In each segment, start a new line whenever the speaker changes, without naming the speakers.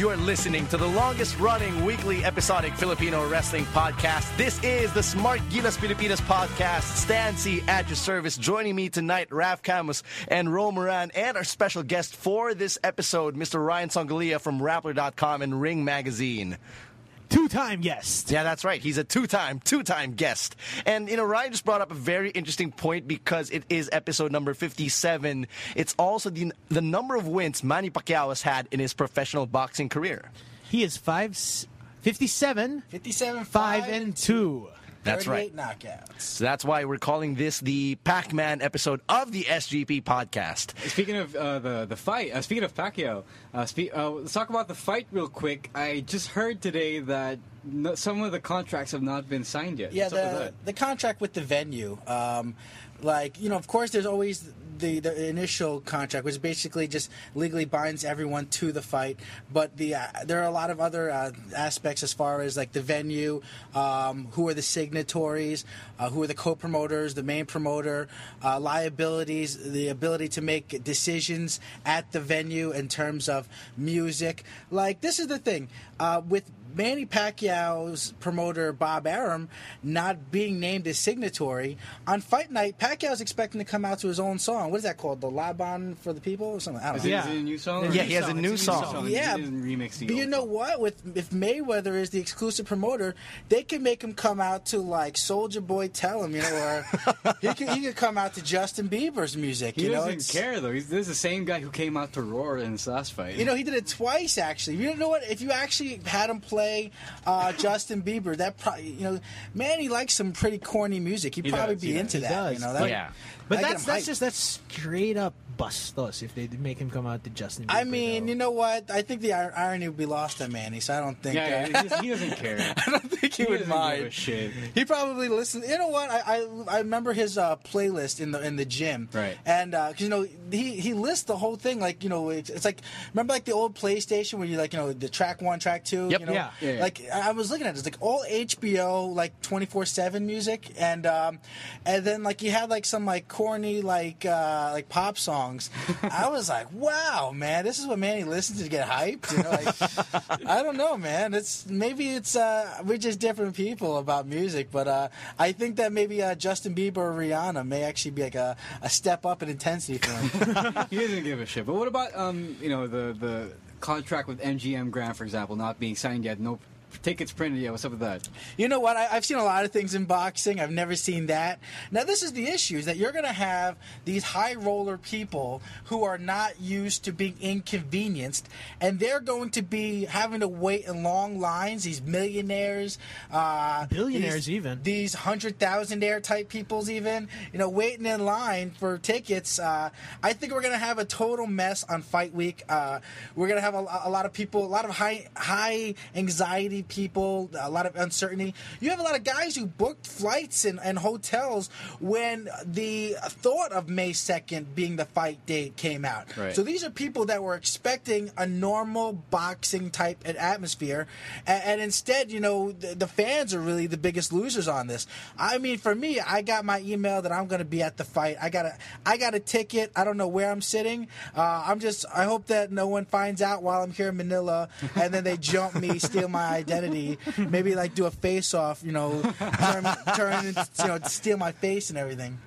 You are listening to the longest running weekly episodic Filipino wrestling podcast. This is the Smart Gilas Pilipinas podcast. Stan C at your service. Joining me tonight, Raf Camus and Ro Moran, and our special guest for this episode, Mr. Ryan Songalia from Rappler.com and Ring Magazine.
Two-time guest.
Yeah, that's right. He's a two-time, two-time guest. And you know, Ryan just brought up a very interesting point because it is episode number 57. It's also the the number of wins Manny Pacquiao has had in his professional boxing career.
He is five, 57,
57,
5 and 2.
That's right.
knockouts.
So that's why we're calling this the Pac-Man episode of the SGP podcast.
Speaking of uh, the the fight, uh, speaking of Pacquiao, uh, spe- uh, let's talk about the fight real quick. I just heard today that no, some of the contracts have not been signed yet.
Yeah,
What's
the the contract with the venue. Um, like you know, of course, there's always the, the initial contract, which basically just legally binds everyone to the fight. But the uh, there are a lot of other uh, aspects as far as like the venue, um, who are the signatories, uh, who are the co-promoters, the main promoter, uh, liabilities, the ability to make decisions at the venue in terms of music. Like this is the thing uh, with Manny Pacquiao's promoter Bob Arum not being named as signatory on Fight Night. Pacquiao's expecting to come out to his own song. What is that called? The Laban for the People or something? I don't
Is
know.
it,
Yeah.
is it a new song?
Yeah, he has a
It's
new song.
Yeah,
he didn't remix the
But you know
song.
what? With if Mayweather is the exclusive promoter, they can make him come out to like Soulja Boy Tell 'Em, you know, or he could he could come out to Justin Bieber's music.
He
you know,
doesn't
It's-
care though. He's this is the same guy who came out to roar in his last fight.
You know, he did it twice actually. You know what? If you actually had him play uh, Justin Bieber, that probably you know, man, he likes some pretty corny music. He'd
He
probably
does,
be
he does.
into
He
that.
does.
You know, that,
Yeah.
But
I
that's that's
hyped.
just that's straight up bustos if they make him come out to Justin Bieber.
I mean,
though.
you know what? I think the ir- irony would be lost on Manny, so I don't think.
yeah,
uh,
yeah, he, just- he doesn't care.
I don't think he,
He
would
doesn't give
mind.
a shit.
He probably listens. You know what? I I, I remember his uh, playlist in the in the gym.
Right.
And uh 'cause you know he he lists the whole thing like you know it's, it's like remember like the old PlayStation where you like you know the track one, track two.
Yep.
You know,
Yeah.
Yeah, yeah.
Like I was looking at it, it's like all HBO like twenty four seven music, and um, and then like you had like some like corny like uh, like pop songs. I was like, wow, man, this is what Manny listens to get hyped. You know, like I don't know, man. It's maybe it's uh, we're just different people about music, but uh, I think that maybe uh, Justin Bieber or Rihanna may actually be like a, a step up in intensity for him.
he doesn't give a shit. But what about um, you know, the the contract with MGM Grand, for example, not being signed yet? No tickets printed yet. What's up with that?
You know what? I, I've seen a lot of things in boxing. I've never seen that. Now, this is the issue: is that you're going to have these high roller people who are not used to being inconvenienced, and they're going to be having to wait in long lines. These millionaires, uh,
Billionaires
these-
even.
these hundred thousandaire type peoples, even you know, waiting in line for tickets. Uh, I think we're going to have a total mess on fight week. Uh, we're going to have a, a lot of people, a lot of high high anxiety people, a lot of uncertainty. You have a lot of guys who booked flights and, and hotels when the thought of May 2nd being the fight date came out.
Right.
So these are people that were expecting a normal boxing type atmosphere, and, and instead, you know, the, the fans are really the biggest losers on this. I mean, for me, I got my email that I'm going to be at the fight. I got a, I got a ticket. I don't know where I'm sitting. Uh, I'm just, I hope that no one finds out while I'm here in Manila, and then they jump me, steal my identity, maybe like do a face off, you know, turn, turn, and, you know, steal my face and everything.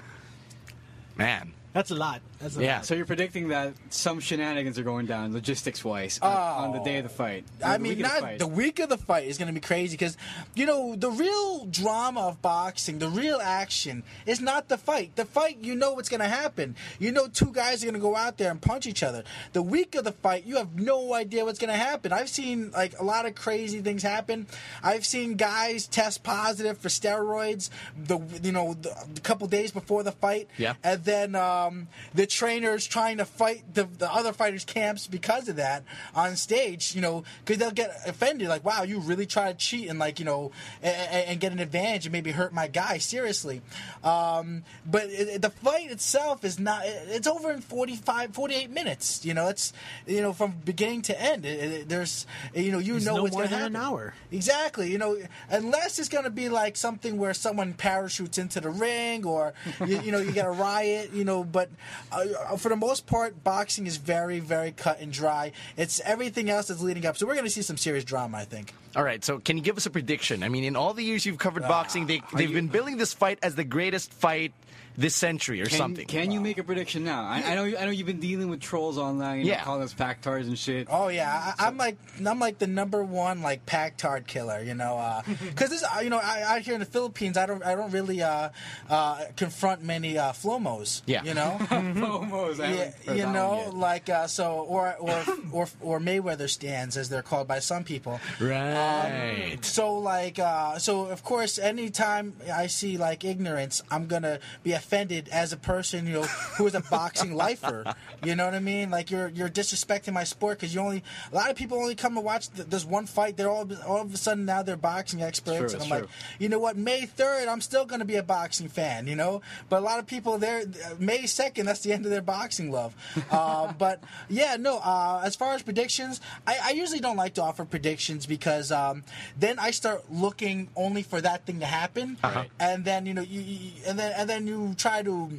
Man,
That's a lot. That's a
Yeah.
lot.
So you're predicting that some shenanigans are going down logistics wise on, on the oh. day of the fight.
I mean,
week of the
the week of the fight is going to be crazy because, you know, the real drama of boxing, the real action is not the fight. The fight, you know what's going to happen. You know, two guys are going to go out there and punch each other. The week of the fight, you have no idea what's going to happen. I've seen like a lot of crazy things happen. I've seen guys test positive for steroids. The you know the, a couple days before the fight,
Yeah.
and then uh, um, the trainers trying to fight the, the other fighters' camps because of that on stage, you know, because they'll get offended, like, wow, you really try to cheat and, like, you know, and, and get an advantage and maybe hurt my guy, seriously. Um, but it, the fight itself is not, it- it's over in 45, 48 minutes, you know, it's, you know, from beginning to end. It, there's, you know, you know
no
what's
more
going to
than
happen.
an hour.
Exactly. You know, unless it's going to be like something where someone parachutes into the ring or, you, you know, you get a riot, you know, but uh, for the most part, boxing is very, very cut and dry. It's everything else that's leading up. So we're going to see some serious drama, I think.
All right, so can you give us a prediction? I mean, in all the years you've covered boxing, they, they've been billing this fight as the greatest fight this century or
Can,
something.
can you make a prediction now? I, I know. I know you've been dealing with trolls online, you know,
Yeah.
calling us pactards and shit.
Oh yeah, I, I'm like I'm like the number one like pack tard killer, you know, because this uh, you know I, out here in the Philippines I don't I don't really uh, uh, confront many uh, flomos,
Yeah.
you know.
Promos, I
yeah, you know, like uh, so, or or or or Mayweather stands, as they're called by some people.
Right.
So like, uh, so of course, anytime I see like ignorance, I'm gonna be offended as a person, you know, who is a boxing lifer. You know what I mean? Like you're you're disrespecting my sport because you only a lot of people only come to watch th- this one fight. They're all all of a sudden now they're boxing experts,
true,
and I'm
it's
like, you know what? May third, I'm still gonna be a boxing fan. You know, but a lot of people there, May second, that's the end of their boxing love. Uh, but yeah, no. Uh, as far as predictions, I, I usually don't like to offer predictions because um, then I start looking only for that thing to happen, and then you know, you, you and then and then you try to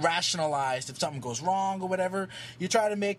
rationalize if something goes wrong or whatever. You try to make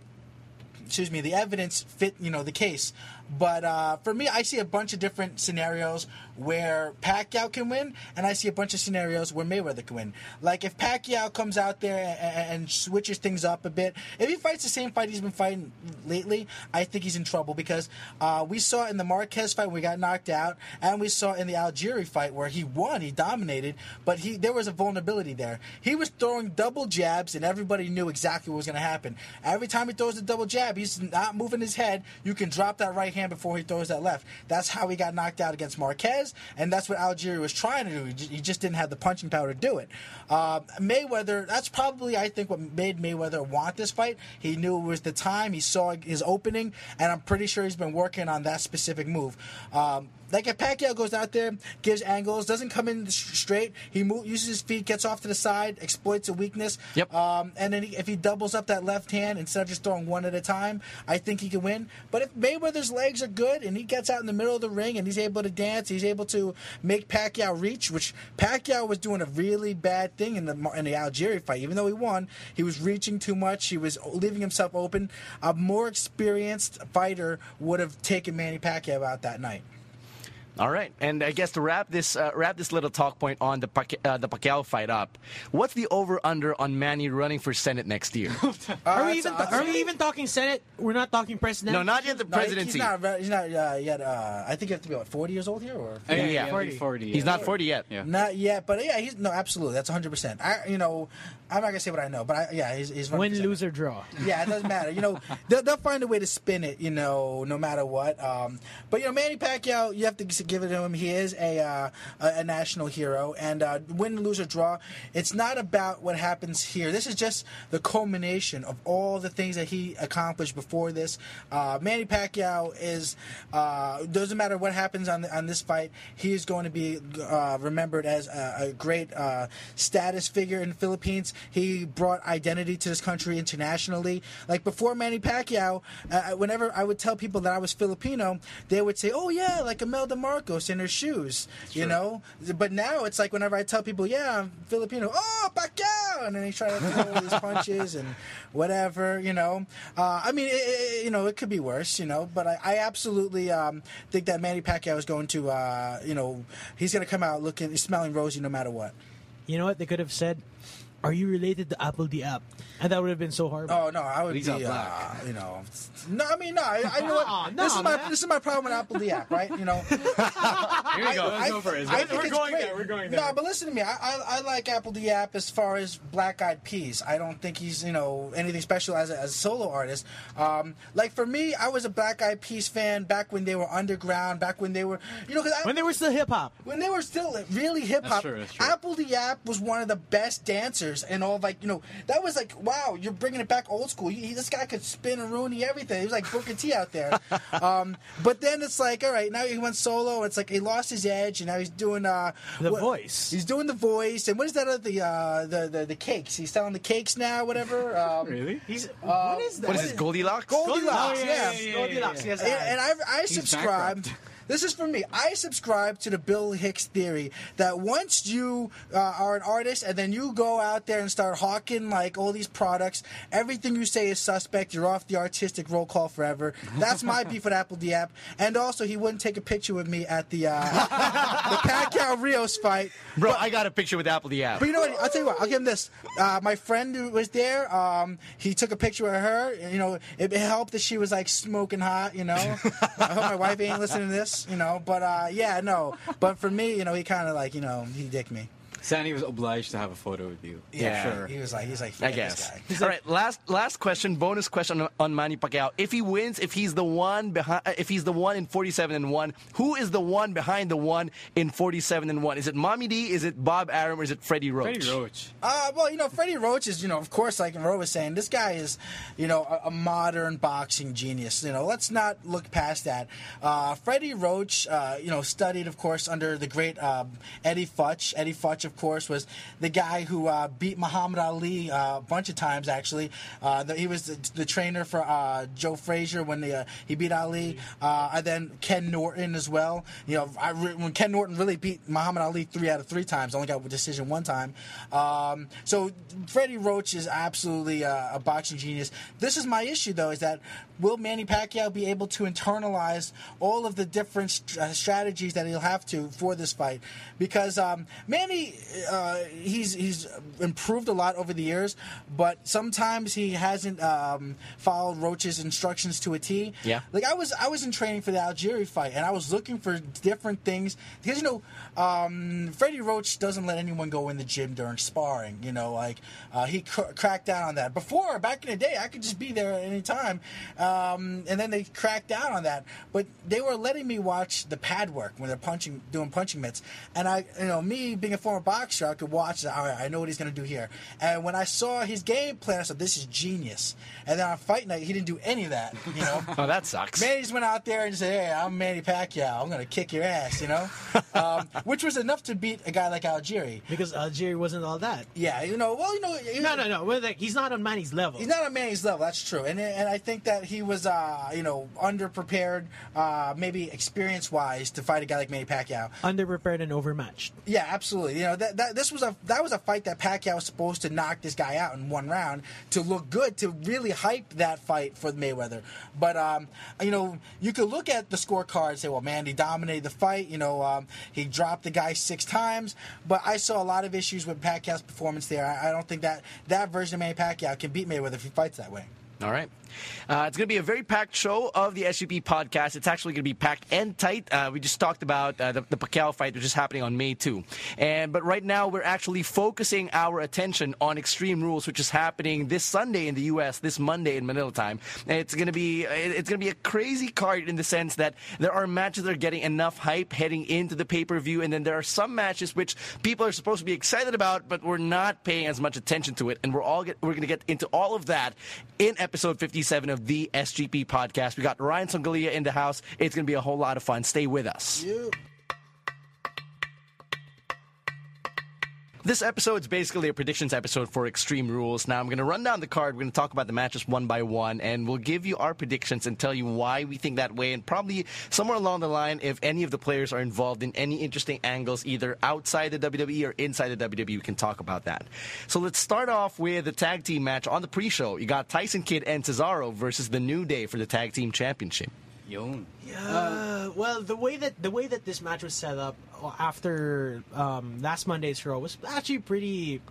excuse me, the evidence fit, you know, the case. But uh, for me, I see a bunch of different scenarios where Pacquiao can win, and I see a bunch of scenarios where Mayweather can win. Like if Pacquiao comes out there and, and switches things up a bit, if he fights the same fight he's been fighting lately, I think he's in trouble because uh, we saw in the Marquez fight he got knocked out, and we saw in the Algieri fight where he won, he dominated, but he there was a vulnerability there. He was throwing double jabs, and everybody knew exactly what was going to happen. Every time he throws the double jab, he's not moving his head. You can drop that right hand before he throws that left. That's how he got knocked out against Marquez, and that's what Algieri was trying to do. He ju- He just didn't have the punching power to do it. Uh, Mayweather, that's probably I think what made Mayweather want this fight. He knew it was the time. He saw his opening, and I'm pretty sure he's been working on that specific move. Um, like if Pacquiao goes out there, gives angles, doesn't come in straight, he move, uses his feet, gets off to the side, exploits a weakness.
Yep.
Um, and then he, if he doubles up that left hand instead of just throwing one at a time, I think he can win. But if Mayweather's legs are good and he gets out in the middle of the ring and he's able to dance, he's able to make Pacquiao reach, which Pacquiao was doing a really bad thing in the in the Algieri fight. Even though he won, he was reaching too much. He was leaving himself open. A more experienced fighter would have taken Manny Pacquiao out that night.
All right, and I guess to wrap this uh, wrap this little talk point on the Pac- uh, the Pacquiao fight up, what's the over under on Manny running for Senate next year?
Are
Uh,
we
it's-
even
it's-
are we even talking Senate? We're not talking president.
no, not yet the
No,
presidency.
He's not. re- He's not uh, yet. Uh, I think you have to be what, 40 years old here, or
Yeah, yeah,
Yeah.
yeah, 40. 40
He's not 40 yet.
Yeah.
not yet. But yeah, he's no, absolutely. That's 100. percent I, you know, I'm not gonna say what I know, but I, yeah, he's, he's running
Win,
for
lose or draw.
Yeah, it doesn't matter. You know, they'll, they'll find a way to spin it. You know, no matter what. Um, but you know, Manny Pacquiao, you have to give it to him. He is a uh, a, national hero, and uh, win, lose or draw. It's not about what happens here. This is just the culmination of all the things that he accomplished before this. Uh, Manny Pacquiao is uh, doesn't matter what happens on on this fight. He is going to be uh, remembered as a, a great uh, status figure in the Philippines. He brought identity to this country internationally. Like before Manny Pacquiao, whenever I would tell people that I was Filipino, they would say, "Oh yeah, like Imelda Marcos in her shoes," you know. But now it's like whenever I tell people, "Yeah, I'm Filipino," oh Pacquiao, and then they try to throw all these punches and whatever, you know. Uh, I mean, it, it, you know, it could be worse, you know. But I, I absolutely um, think that Manny Pacquiao is going to, uh, you know, he's going to come out looking, smelling rosy no matter what.
You know what they could have said? Are you related to apl.de.ap? And that would have been so hard.
Oh no, I would
He's
be, uh, you know, no. I mean, no. I, I know what,
no,
this is my
man.
this is my problem with apl.de.ap, right? You know,
Here we go.
I,
Let's go for it.
I think
We're going
great.
there. We're going there.
No, but listen to me. I, I, I like apl.de.ap as far as Black Eyed Peas. I don't think he's you know anything special as a, as a solo artist. Um, like for me, I was a Black Eyed Peas fan back when they were underground. Back when they were you know because
when they were still hip hop.
when they were still really hip hop,
true, that's true.
apl.de.ap was one of the best dancers and all. Like you know, that was like, wow, you're bringing it back old school. He, this guy could spin and Rooney everything. He was like Booker T out there. um, but then it's like, all right, now he went solo. It's like he lost his edge, and now he's doing uh,
The
what-
voice.
He's doing the voice, and what is that? Other, the, uh, the the the cakes. He's selling the cakes now, whatever. Um,
Really?
He's
Uh,
what is that?
What is this, Goldilocks?
Goldilocks,
Oh,
yeah.
yeah, yeah, Goldilocks, yes.
And, and I, I
He's
subscribe. This is for me. I subscribe to the Bill Hicks theory that once you uh, are an artist and then you go out there and start hawking like all these products, everything you say is suspect. You're off the artistic roll call forever. That's my beef with apl.de.ap. And also, he wouldn't take a picture with me at the uh, the Pacquiao Rios fight.
Bro, I got a picture with apl.de.ap.
But you know what? I'll tell you what. I'll give him this. Uh, my friend who was there. Um, he took a picture of her. You know, it, it helped that she was like smoking hot. You know, I hope my wife ain't listening to this. You know, but uh, yeah, no. But for me, you know, he kind of like you know he dicked me.
Sandy was obliged to have a photo with you.
Yeah,
sure.
He was like, he's like,
I
"Forget
guess.
This guy.
All right, last last question, bonus question on, on Manny Pacquiao. If he wins, if he's the one behind, if he's the one in forty-seven and one, who is the one behind the one in forty-seven and one? Is it Mommy D? Is it Bob Arum? Or is it Freddie Roach?
Freddie Roach.
Uh, well, you know, Freddie Roach is, you know, of course, like Ro was saying, this guy is, you know, a, a modern boxing genius. You know, let's not look past that. Uh, Freddie Roach, uh, you know, studied, of course, under the great uh, Eddie Futch. Eddie Futch, of course, was the guy who uh, beat Muhammad Ali uh, a bunch of times. Actually, uh, the, he was the, the trainer for uh, Joe Frazier when the, uh, he beat Ali, and then Ken Norton as well. You know, I re- when Ken Norton really beat Muhammad Ali three out of three times, only got a decision one time. Um, so Freddie Roach is absolutely a boxing genius. This is my issue, though, is that will Manny Pacquiao be able to internalize all of the different st- uh, strategies that he'll have to for this fight? Because um, Manny, uh, he's he's improved a lot over the years, but sometimes he hasn't um, followed Roach's instructions to a T.
Yeah.
Like I was I was in training for the Algieri fight, and I was looking for different things because you know um, Freddie Roach doesn't let anyone go in the gym during sparring. You know, like uh, he cr- cracked down on that. Before back in the day, I could just be there at any time, um, and then they cracked down on that. But they were letting me watch the pad work when they're punching, doing punching mitts, and I, you know, me being a former boxer, I could watch. that. All right, I know what he's going to do here. And when I saw his game plan, I said, "This is genius." And then on fight night, he didn't do any of that. You know.
Oh, that sucks.
Manny just went out there and said, "Hey, I'm Manny Pacquiao. I'm gonna kick your ass," you know, um, which was enough to beat a guy like Algieri.
because Algieri wasn't all that.
Yeah, you know. Well, you know, he-
No, no, no. Well, like, he's not on Manny's level.
He's not on Manny's level. That's true, and and I think that he was, uh, you know, underprepared, uh, maybe experience wise, to fight a guy like Manny Pacquiao.
underprepared and overmatched.
Yeah, absolutely. You know that, that this was a that was a fight that Pacquiao was supposed to knock this guy out in one round to look good to really hype that fight for Mayweather. But um, you know, you could look at the scorecard and say, well, man, he dominated the fight. You know, um, he dropped the guy six times. But I saw a lot of issues with Pacquiao's performance there. I, I don't think that that version of Manny Pacquiao can beat Mayweather if he fights that way.
All right. Uh, it's going to be a very packed show of the SGP podcast. It's actually going to be packed and tight. Uh, we just talked about uh, the, the Pacquiao fight, which is happening on May 2. And, but right now, we're actually focusing our attention on Extreme Rules, which is happening this Sunday in the U.S., this Monday in Manila time. And it's going to be it's going to be a crazy card in the sense that there are matches that are getting enough hype heading into the pay-per-view, and then there are some matches which people are supposed to be excited about, but we're not paying as much attention to it. And we're all get, we're going to get into all of that in episode 57 of the SGP podcast. We got Ryan Songalia in the house. It's going to be a whole lot of fun. Stay with us. This episode is basically a predictions episode for Extreme Rules. Now, I'm going to run down the card. We're going to talk about the matches one by one, and we'll give you our predictions and tell you why we think that way, and probably somewhere along the line, if any of the players are involved in any interesting angles, either outside the WWE or inside the WWE, we can talk about that. So let's start off with the tag team match on the pre-show. You got Tyson Kidd and Cesaro versus the New Day for the tag team championship.
Yon.
Uh, well, the way that the way that this match was set up uh, after um, last Monday's Raw was actually pretty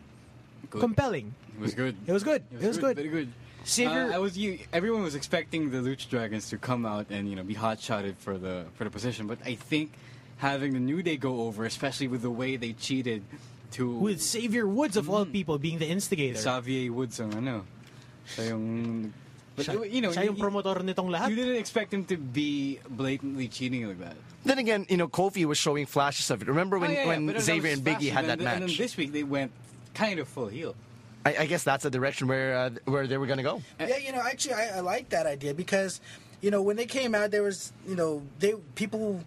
Good.
compelling.
It was good.
It was good. It was, good.
Very good. Uh, I was you. Everyone was expecting the Lucha Dragons to come out and you know be hot shotted for the for the position, but I think having the New Day go over, especially with the way they cheated to
with Xavier Woods of
Mm.
all people being the instigator.
Xavier Woods, I know. siya yung, but
Siya,
you know,
siya yung
you-
promotor nitong lahat.
You didn't expect him to be blatantly cheating like that.
Then again, you know, Kofi was showing flashes of it. Remember when,
Oh, yeah, yeah,
when
but that
Xavier and Biggie
flashy.
had
And
that
then- And then
match?
this week they went kind of full heel.
I, I guess that's the direction where uh, where they were going to go.
Yeah, you know, actually, I, I like that idea because, you know, when they came out, there was, you know, they people,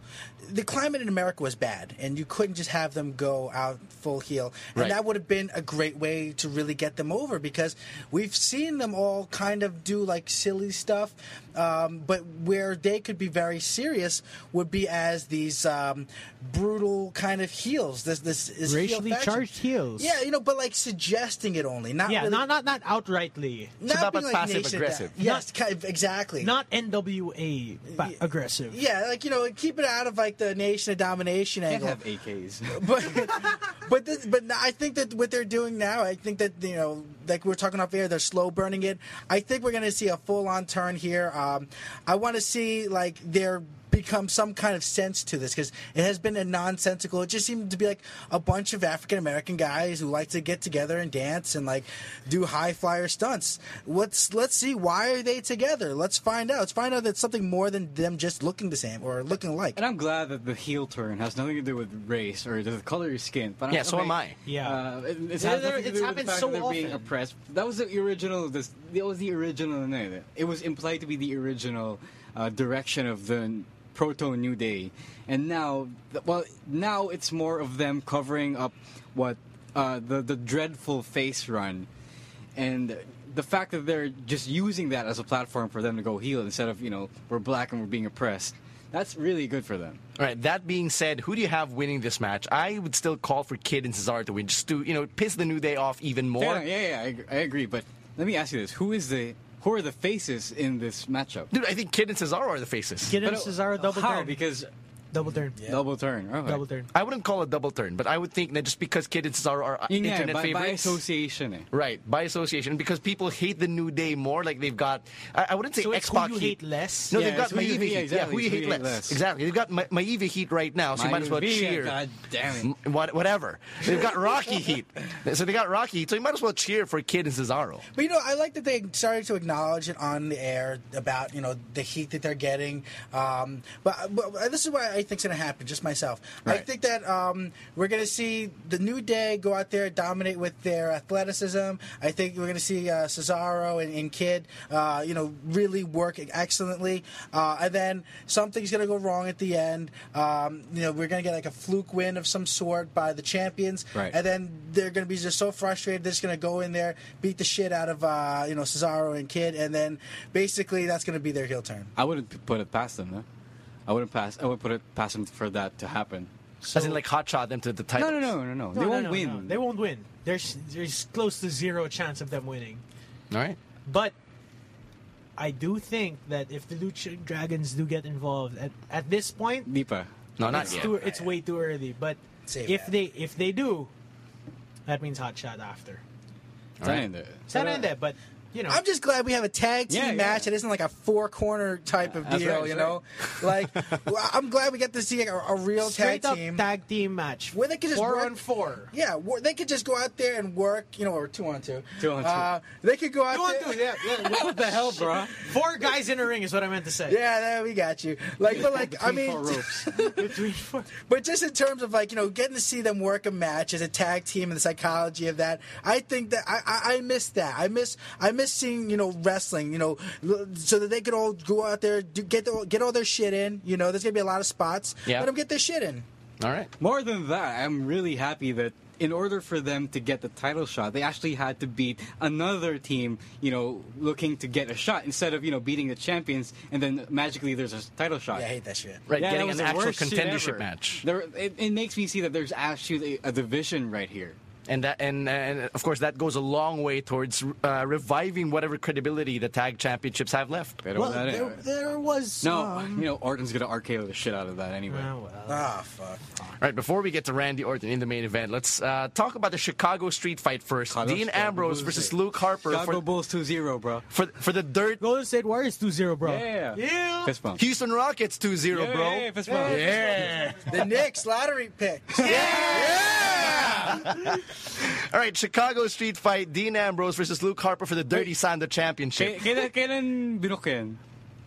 the climate in America was bad, and you couldn't just have them go out full heel, and
Right.
that would have been a great way to really get them over because we've seen them all kind of do like silly stuff, um, but where they could be very serious would be as these um, brutal kind of heels. This this is
Racially
faction.
charged heels.
Yeah, you know, but like suggesting it only, not
yeah,
really,
not not not outrightly.
not
dapat
being like
passive aggressive.
down. Yes, kind of, exactly.
Not NWA ba- aggressive.
yeah, like you know, keep it out of like the nation of domination
Can't
angle.
have AKs.
But but this, but I think that what they're doing now, I think that you know, like we are talking off air, they're slow burning it. I think we're going to see a full on turn here. Um, I want to see like their become some kind of sense to this because it has been a nonsensical. It just seemed to be like a bunch of African American guys who like to get together and dance and like do high flyer stunts. Let's let's see why are they together. Let's find out. Let's find out that it's something more than them just looking the same or looking alike.
And I'm glad that the heel turn has nothing to do with race or the color of your skin. But
Yeah,
I'm,
so am I.
Yeah.
Uh, it, it's,
Yeah, there- it's
do with the
happened so
that they're being oppressed. That was the original. This that was the original. no, It was implied to be the original uh, direction of the proto New Day, and now, well, now it's more of them covering up what uh, the the dreadful face run, and the fact that they're just using that as a platform for them to go heel instead of you know we're black and we're being oppressed. That's really good for them.
All right. That being said, who do you have winning this match? I would still call for Kidd and Cesaro to win, just to you know piss the New Day off even more.
Enough. Yeah, yeah, I, I agree. But let me ask you this: Who is the who are the faces in this matchup?
Dude, I think Kidd and Cesaro are the faces.
Kidd and
But,
Cesaro double
how?
turn.
Because
double turn.
double turn. Okay.
Double turn.
I wouldn't call it double turn, but I would think that just because Kidd and Cesaro are uh,
Yun nga,
internet
by, by
favorites.
association. Eh.
Right, by association, because people hate the New Day more. Like they've got, I, I wouldn't say
So it's
X
who you
heat.
hate less?
No,
Yeah,
they've got
it's who you-
Maivia
yeah,
heat.
exactly,
Yeah, who you
it's
hate less.
less.
Exactly. They've got Ma- Maivia heat right now, so you might as well
Maivia,
cheer.
God damn it.
M- What, whatever. They've got Rocky heat. So they got Rocky heat, so you might as well cheer for Kidd and Cesaro.
But you know, I like that they started to acknowledge it on the air about you know the heat that they're getting. Um, but, but this is why I think's going to happen. Just myself, I think that um, we're to see the New Day go out there dominate with their athleticism. I think we're to see uh, Cesaro and, and Kidd, uh, you know, really work excellently. Uh, and then something's to go wrong at the end. Um, you know, we're to get like a fluke win of some sort by the champions.
Right.
And then they're to be just so frustrated. They're just to go in there, beat the shit out of uh, you know Cesaro and Kidd, and then basically that's to be their heel turn.
I wouldn't put it past them. No? I wouldn't pass. I would put it past them for that to happen.
As in, like, hotshot them to the title.
No, no, no, no, no.
No,
They
no,
won't
no,
win.
no. They won't win. There's there's close to zero chance of them winning.
All right.
But I do think that if the Lucha Dragons do get involved at, at this point,
Di pa.
No, not
it's
yet.
too it's way too early. But
Save
if
that.
they if they do, that means hot shot after.
Sana hindi.
Sana hindi, but you know,
I'm just glad we have a tag team
Yeah, yeah.
match. It isn't like a four corner type of
That's
deal,
right,
you
that's
know. Like I'm glad we get to see a, a real
straight
tag team.
tag team match.
Where they could just
four
work-
on four.
yeah, wor- they could just go out there and work, you know, or two on two.
Two on two.
Uh, they could go out
Two on
there.
two, yeah, yeah.
What the hell, bro?
Four guys in a ring is what I meant to say.
Yeah, there we got you. Like, but like, I mean,
Four ropes.
Between four.
But just in terms of like you know getting to see them work a match as a tag team and the psychology of that, I think that I, I, I miss that. I miss I miss seeing you know wrestling, you know, so that they could all go out there do, get the, get all their shit in. You know, there's gonna be a lot of spots.
Yeah.
Let them get their shit in.
All right.
More than that, I'm really happy that in order for them to get the title shot, they actually had to beat another team, you know, looking to get a shot instead of, you know, beating the champions and then magically there's a title shot.
Yeah, I hate that shit.
Right,
Yeah,
getting an actual contendership match.
There, it, it makes me see that there's actually a, a division right here.
And that, and, and of course, that goes a long way towards uh, reviving whatever credibility the tag championships have left.
Better
Well,
that
there,
anyway.
there was
No,
um,
you know Orton's gonna RKO the shit out of that anyway.
oh, well.
Ah, fuck.
All right, before we get to Randy Orton in the main event, let's uh, talk about the Chicago Street Fight first.
Chicago
Dean
Chicago
Ambrose
Bulls.
versus Luke Harper
Chicago
for,
Bulls 2-0, bro.
for for the dirt.
Golden State Warriors 2-0, bro.
Yeah.
Yeah.
Fist bump.
Houston Rockets 2-0,
Yeah,
bro.
yeah, fist bump.
Yeah.
The Knicks lottery pick.
All right, Chicago Street Fight, Dean Ambrose versus Luke Harper for the Dirty Sando Championship.
kailan, kailan binook yan?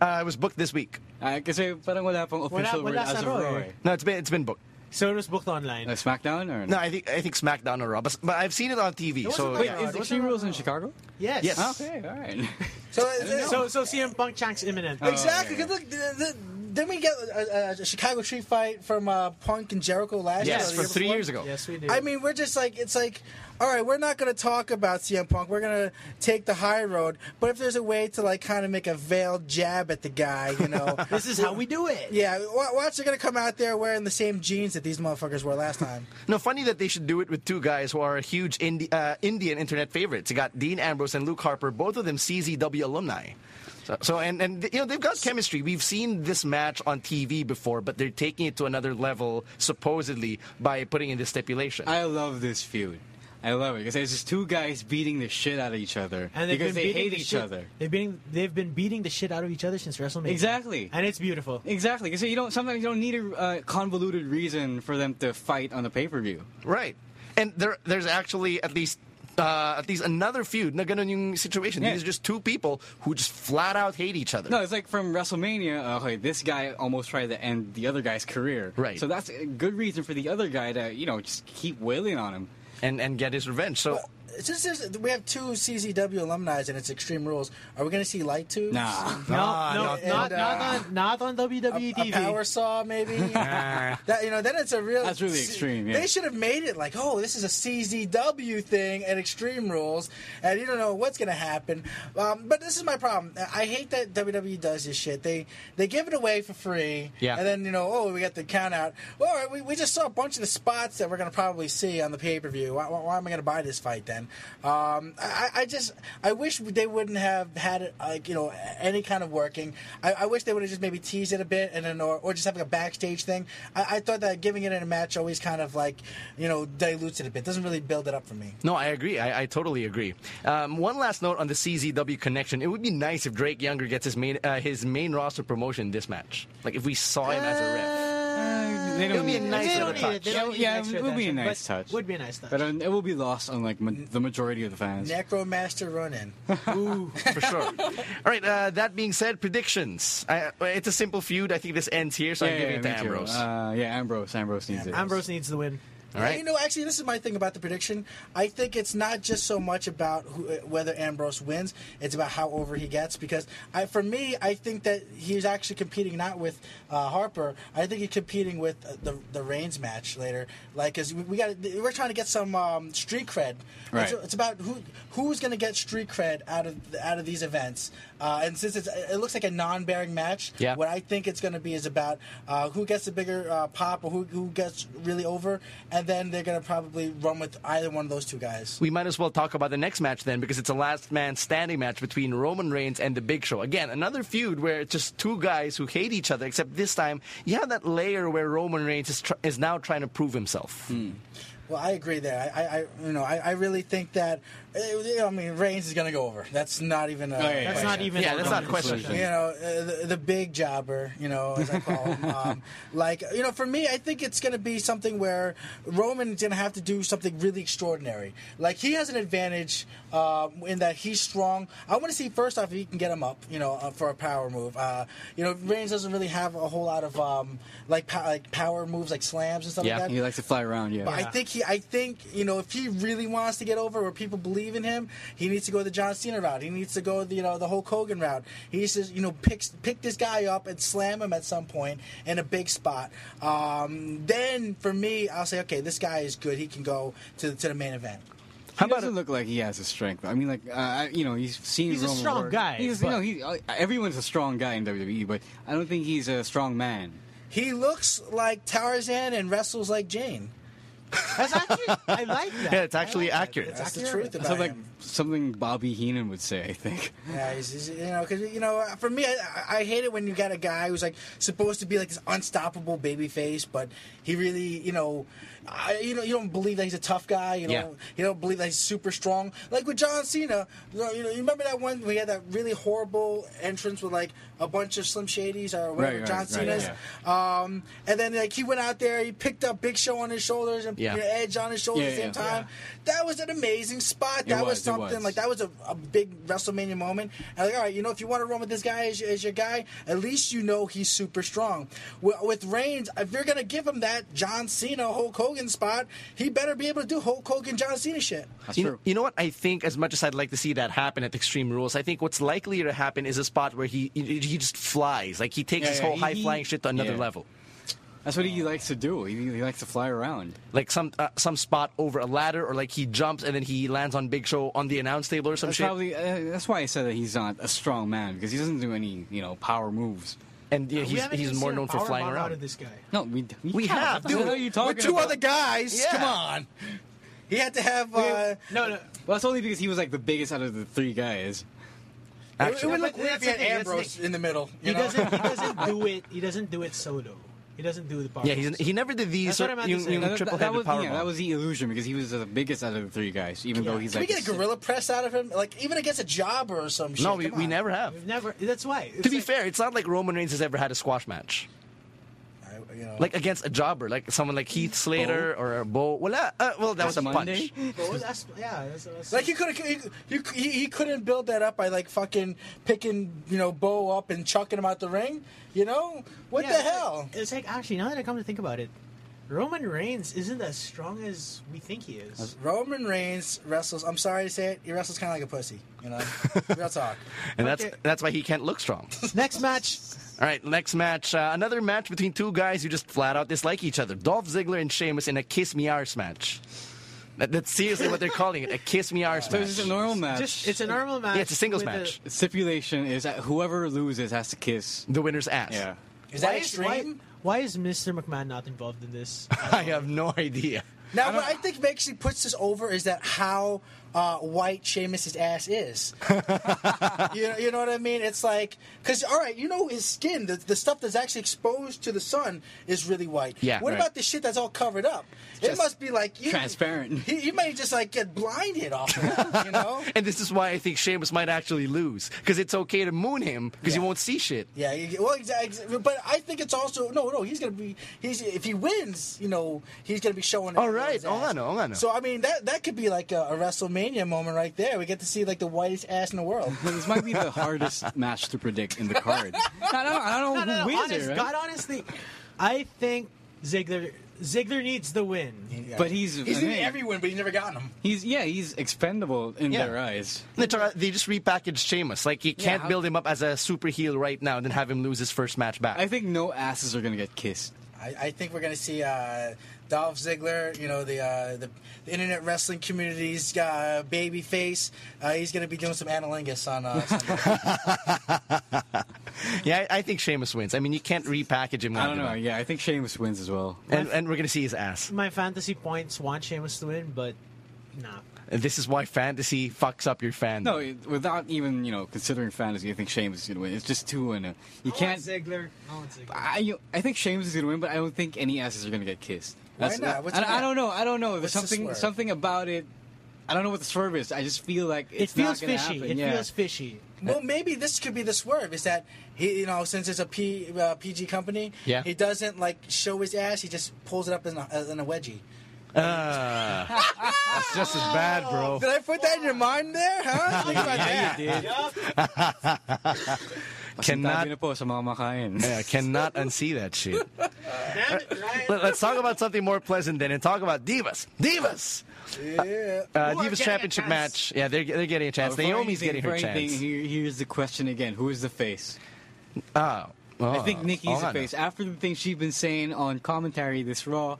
Uh, it was booked this week.
Ah, kasi parang wala pang official
wala
word as of
Raw,
Raw.
eh.
eh.
No, it's been it's been booked.
So it was booked online.
Uh, SmackDown or
No, I think I think SmackDown or Raw, but, but I've seen it on TV.
wasn't
So
Wait,
Yeah,
is
it was
Extreme Rules in Chicago?
yes.
Yes.
Okay, all right.
So, uh,
So so CM Punk Chank's imminent.
exactly.
yeah,
'cause look, the, the, didn't we get a, a, a Chicago Street Fight from uh, Punk and Jericho last year?
yes,
the
for three years ago.
Yes, we do.
I mean, we're just like it's like, all right, we're not going to talk about CM Punk. We're going to take the high road. But if there's a way to like kind of make a veiled jab at the guy, you know,
this is how we do it.
yeah, wa- watch they're going to come out there wearing the same jeans that these motherfuckers wore last time.
No, funny that they should do it with two guys who are huge Indi- uh, Indian internet favorites. You got Dean Ambrose and Luke Harper, both of them CZW alumni. So, so and, and you know they've got chemistry. We've seen this match on TV before, but they're taking it to another level supposedly by putting in this stipulation.
I love this feud. I love it because it's just two guys beating the shit out of each other
And they've
because
been
they
beating
hate
the
each
shit-
other.
They've been they've been beating the shit out of each other since WrestleMania.
Exactly.
And it's beautiful.
Exactly, because you don't sometimes you don't need a uh, convoluted reason for them to fight on the pay per view.
right, and there there's actually at least. Uh, at least another feud na ganun yung situation.
Yeah.
These are just two people who just flat out hate each other.
No, it's like from WrestleMania. Uh, okay, this guy almost tried to end the other guy's career.
Right.
So that's a good reason for the other guy to you know just keep wailing on him.
and and get his revenge. So
Since there's, we have two CZW alumni and it's Extreme Rules, are we going to see Light Tubes?
Nah.
No,
Ah,
no,
no,
not,
and,
not
uh,
on not on WWE
a
TV.
power saw, maybe. that you know, then it's a real.
That's really extreme, yeah.
They should have made it like, oh, this is a CZW thing at Extreme Rules, and you don't know what's going to happen. Um, but this is my problem. I hate that WWE does this shit. They they give it away for free,
Yeah.
and then you know, oh, we got the count out. Well, all right, we, we just saw a bunch of the spots that we're going to probably see on the pay per view. Why, why am I going to buy this fight then? Um, I, I just I wish they wouldn't have had it like you know any kind of working. I, I wish they would have just maybe teased it a bit and then or, or just having a backstage thing. I, I thought that giving it in a match always kind of like you know dilutes it a bit. Doesn't really build it up for me.
No, I agree. I, I totally agree. Um, one last note on the CZW connection. It would be nice if Drake Younger gets his main uh, his main roster promotion this match. Like if we saw him as a ref.
Uh, they
It'll
don't
be a
need
nice
they don't need it.
touch.
They don't
Yeah,
need
yeah, it would be a nice touch.
Would be a nice touch.
But uh, it will be lost on like ma- the majority of the fans.
Necromaster run in.
Ooh.
For sure. All right, uh, that being said, predictions. I, it's a simple feud. I think this ends here, so I'm giving it to
me too.
Ambrose.
Uh, yeah, Ambrose. Ambrose needs it.
Ambrose needs the win.
All right.
You know, actually, this is my thing about the prediction. I think it's not just so much about who, uh, whether Ambrose wins; it's about how over he gets. Because I, for me, I think that he's actually competing not with uh, Harper. I think he's competing with uh, the the Reigns match later. Like, cause we, we got we're trying to get some um, street cred.
Right.
It's, it's about who who's going to get street cred out of out of these events. Uh, and since it's, it looks like a non-bearing match,
Yeah.
what I think it's going to be is about uh, who gets the bigger uh, pop or who, who gets really over, and then they're going to probably run with either one of those two guys.
we might as well talk about the next match then, because it's a last man standing match between Roman Reigns and The Big Show. Again, another feud where it's just two guys who hate each other, except this time you have that layer where Roman Reigns is, tr- is now trying to prove himself. Hmm.
Well, I agree there. I, I you know, I, I really think that. Uh, I mean, Reigns is going to go over. That's not even. A,
Oh, yeah, yeah,
That's
yeah.
not even.
Yeah, that's not
a
question.
you know, uh, the, the big jobber, you know, as I call him. Um, like, you know, for me, I think it's going to be something where Roman's going to have to do something really extraordinary. Like, he has an advantage uh, in that he's strong. I want to see, first off, if he can get him up, you know, uh, for a power move. Uh, you know, Reigns doesn't really have a whole lot of, um, like, po- like power moves, like slams and stuff
Yeah,
like that.
He likes to fly around. Yeah.
But I think he, I think you know, if he really wants to get over, or people believe in him, he needs to go the John Cena route. He needs to go the you know the Hulk Hogan route. He needs to you know pick pick this guy up and slam him at some point in a big spot. Um, then for me, I'll say, okay, this guy is good. He can go to to the main event.
He doesn't look like he has the strength. I mean, like uh, you know, he's seen.
He's a strong
work.
guy,
He's, you know, he, uh, everyone's a strong guy in WWE, but I don't think he's a strong man.
He looks like Tarzan and wrestles like Jane.
That's actually I like that.
Yeah, it's actually
like
accurate.
It's
That's the
accurate.
truth about
So like
him.
Something Bobby Heenan would say, I think.
Yeah, he's, he's- you know, because you know, for me, I, I hate it when you got a guy who's like supposed to be like this unstoppable baby face, but he really, you know, I, you know, you don't believe that he's a tough guy. You know,
Yeah.
you don't believe that he's super strong. Like with John Cena, you know, you know, you remember that one we had that really horrible entrance with like a bunch of Slim Shadys or whatever
Right, right,
John
right,
Cena's. Um, and then like he went out there, he picked up Big Show on his shoulders and
Yeah.
you know, Edge on his shoulders
Yeah,
at the same
yeah.
time. That was an amazing spot. That was,
was, it
something
was.
like that was a, a big WrestleMania moment. And like, all right, you know, if you want to run with this guy as, as your guy, at least you know he's super strong. With, with Reigns, if you're gonna give him that John Cena Hulk Hogan spot, he better be able to do Hulk Hogan John Cena shit.
That's
You know,
true.
you know what? I think as much as I'd like to see that happen at Extreme Rules, I think what's likely to happen is a spot where he he he just flies. Like he takes
Yeah,
his
yeah,
whole high flying shit to another
yeah.
level.
That's what he likes to do. He, he likes to fly around.
Like some uh, some spot over a ladder, or like he jumps and then he lands on Big Show on the announce table or some
That's
shit.
probably uh, that's why I said that he's not a strong man because he doesn't do any you know power moves.
and yeah,
We
he's he's more known for flying around.
Out of this guy.
No, we
We have,
What the hell are you talking
With two
about?
other guys,
Yeah.
come on. He had to have. Uh,
No, no.
Well, that's only because he was like the biggest out of the three guys.
it, it
Actually,
would
Yeah,
look
but
weird if
that's
you had
the the
Ambrose in the middle. You
He
know?
doesn't. He doesn't do it. He doesn't do it solo. He doesn't do the power.
yeah, he's, he never did these
That's what I
of
meant to say.
yung,
That-
that,
triple
that
headed
was
power
yeah, that was the illusion because he was the biggest out of the three guys, even though he's
Can
like
we get a gorilla press out of him? Like even against a jobber or some shit.
No, we, we never have.
We've never. That's why.
To
It's
be fair, it's not like Roman Reigns has ever had a squash match.
I- you know.
Like against a jobber, like someone like Heath Slater or Bo. Well, uh, uh, well that was a
Monday.
punch.
Well, that's, yeah, that's, that's,
Like he could have, he, he, he couldn't build that up by like fucking picking, you know, Bo up and chucking him out the ring. You know what
Yeah,
the
it's like-
hell?
It's like actually now that I come to think about it, Roman Reigns isn't as strong as we think he is.
Roman Reigns wrestles. I'm sorry to say it. He wrestles kind of like a pussy. You know, real talk.
And that's
Okay.
that's why he can't look strong.
Next match,
All right, next match. Uh, another match between two guys who just flat out dislike each other. Dolph Ziggler and Sheamus in a kiss me arse match. That, that's seriously what they're calling it, a kiss me arse
So
match.
it's just a normal match.
just it's a normal match.
yeah, it's a singles
with
match.
The stipulation is that whoever loses has to kiss.
The winner's ass.
Yeah.
Is
why
that
is, why,
extreme?
Why is Mr. McMahon not involved in this?
I have no idea.
Now, what I think actually puts this over is that how uh, white Sheamus's ass is. you, know, you know what I mean? It's like, because, all right, you know his skin, the, the stuff that's actually exposed to the sun is really white.
Yeah,
What
right.
about the shit that's all covered up? It must be like you,
transparent.
He, he may just like get blinded off of that, you know?
And this is why I think Sheamus might actually lose. Because it's okay to moon him because you
Yeah.
won't see shit.
Yeah, well, exactly. But I think it's also no, no. He's gonna be. He's if he wins, you know, he's gonna be showing.
All right. Oh. I know, I know.
So I mean, that that could be like a, a WrestleMania moment right there. We get to see like the whitest ass in the world.
This might be the hardest match to predict in the card. I don't, I don't know
no, no,
who
no,
wins
honest,
it, right?
God, honestly, I think Ziggler Ziggler needs the win.
Yeah.
But he's-
he's
I
in
mean-
every win, but he's never gotten them.
He's yeah, he's expendable in
Yeah.
their eyes.
They just repackaged Sheamus. Like, you can't
how-
build him up as a super heel right now and then have him lose his first match back.
I think no asses are gonna get kissed.
I, I think we're gonna see uh, Dolph Ziggler. You know the uh, the, the internet wrestling community's uh, baby face. Uh, he's gonna be doing some anilingus on. Uh,
yeah, I, I think Sheamus wins. I mean, you can't repackage him.
I don't know.
that.
Yeah, I think Sheamus wins as well.
And, and we're going to see his ass.
My fantasy points want Sheamus to win, but nah.
And this is why fantasy fucks up your fan.
No, it- without even you know considering fantasy, I think Sheamus is gonna win. It's just two and a, you can't.
Ziggler. I want Ziggler.
I you, I think Sheamus is gonna win, but I don't think any asses are gonna get kissed.
Why not? What's
I,
the
I don't know. I don't know. There's
What's the
something something about it. I don't know what the swerve is. I just feel like
It feels
not
fishy.
happen.
It
yeah.
feels fishy.
Well, maybe this could be the swerve. Is that he, you know, since it's a P, uh, PG company,
Yeah.
he doesn't like show his ass. He just pulls it up in a, in a wedgie.
Uh, that's just as bad, bro.
Did I put that in your mind there? Huh? Think about that.
Yeah, you did.
Cannot,
Sabi na po sa mga makain.
yeah, cannot unsee that shit.
Damn it, Ryan.
Let, us talk about something more pleasant then and talk about Divas. Divas!
Yeah.
Uh, Divas Championship match. Yeah, they're, they're getting a chance.
Before
Naomi's
anything-
getting her
before anything,
chance.
Here, here's the question again: Who is the face?
Oh.
I think Nikki's
oh,
the face. After the things she's been saying on commentary this Raw,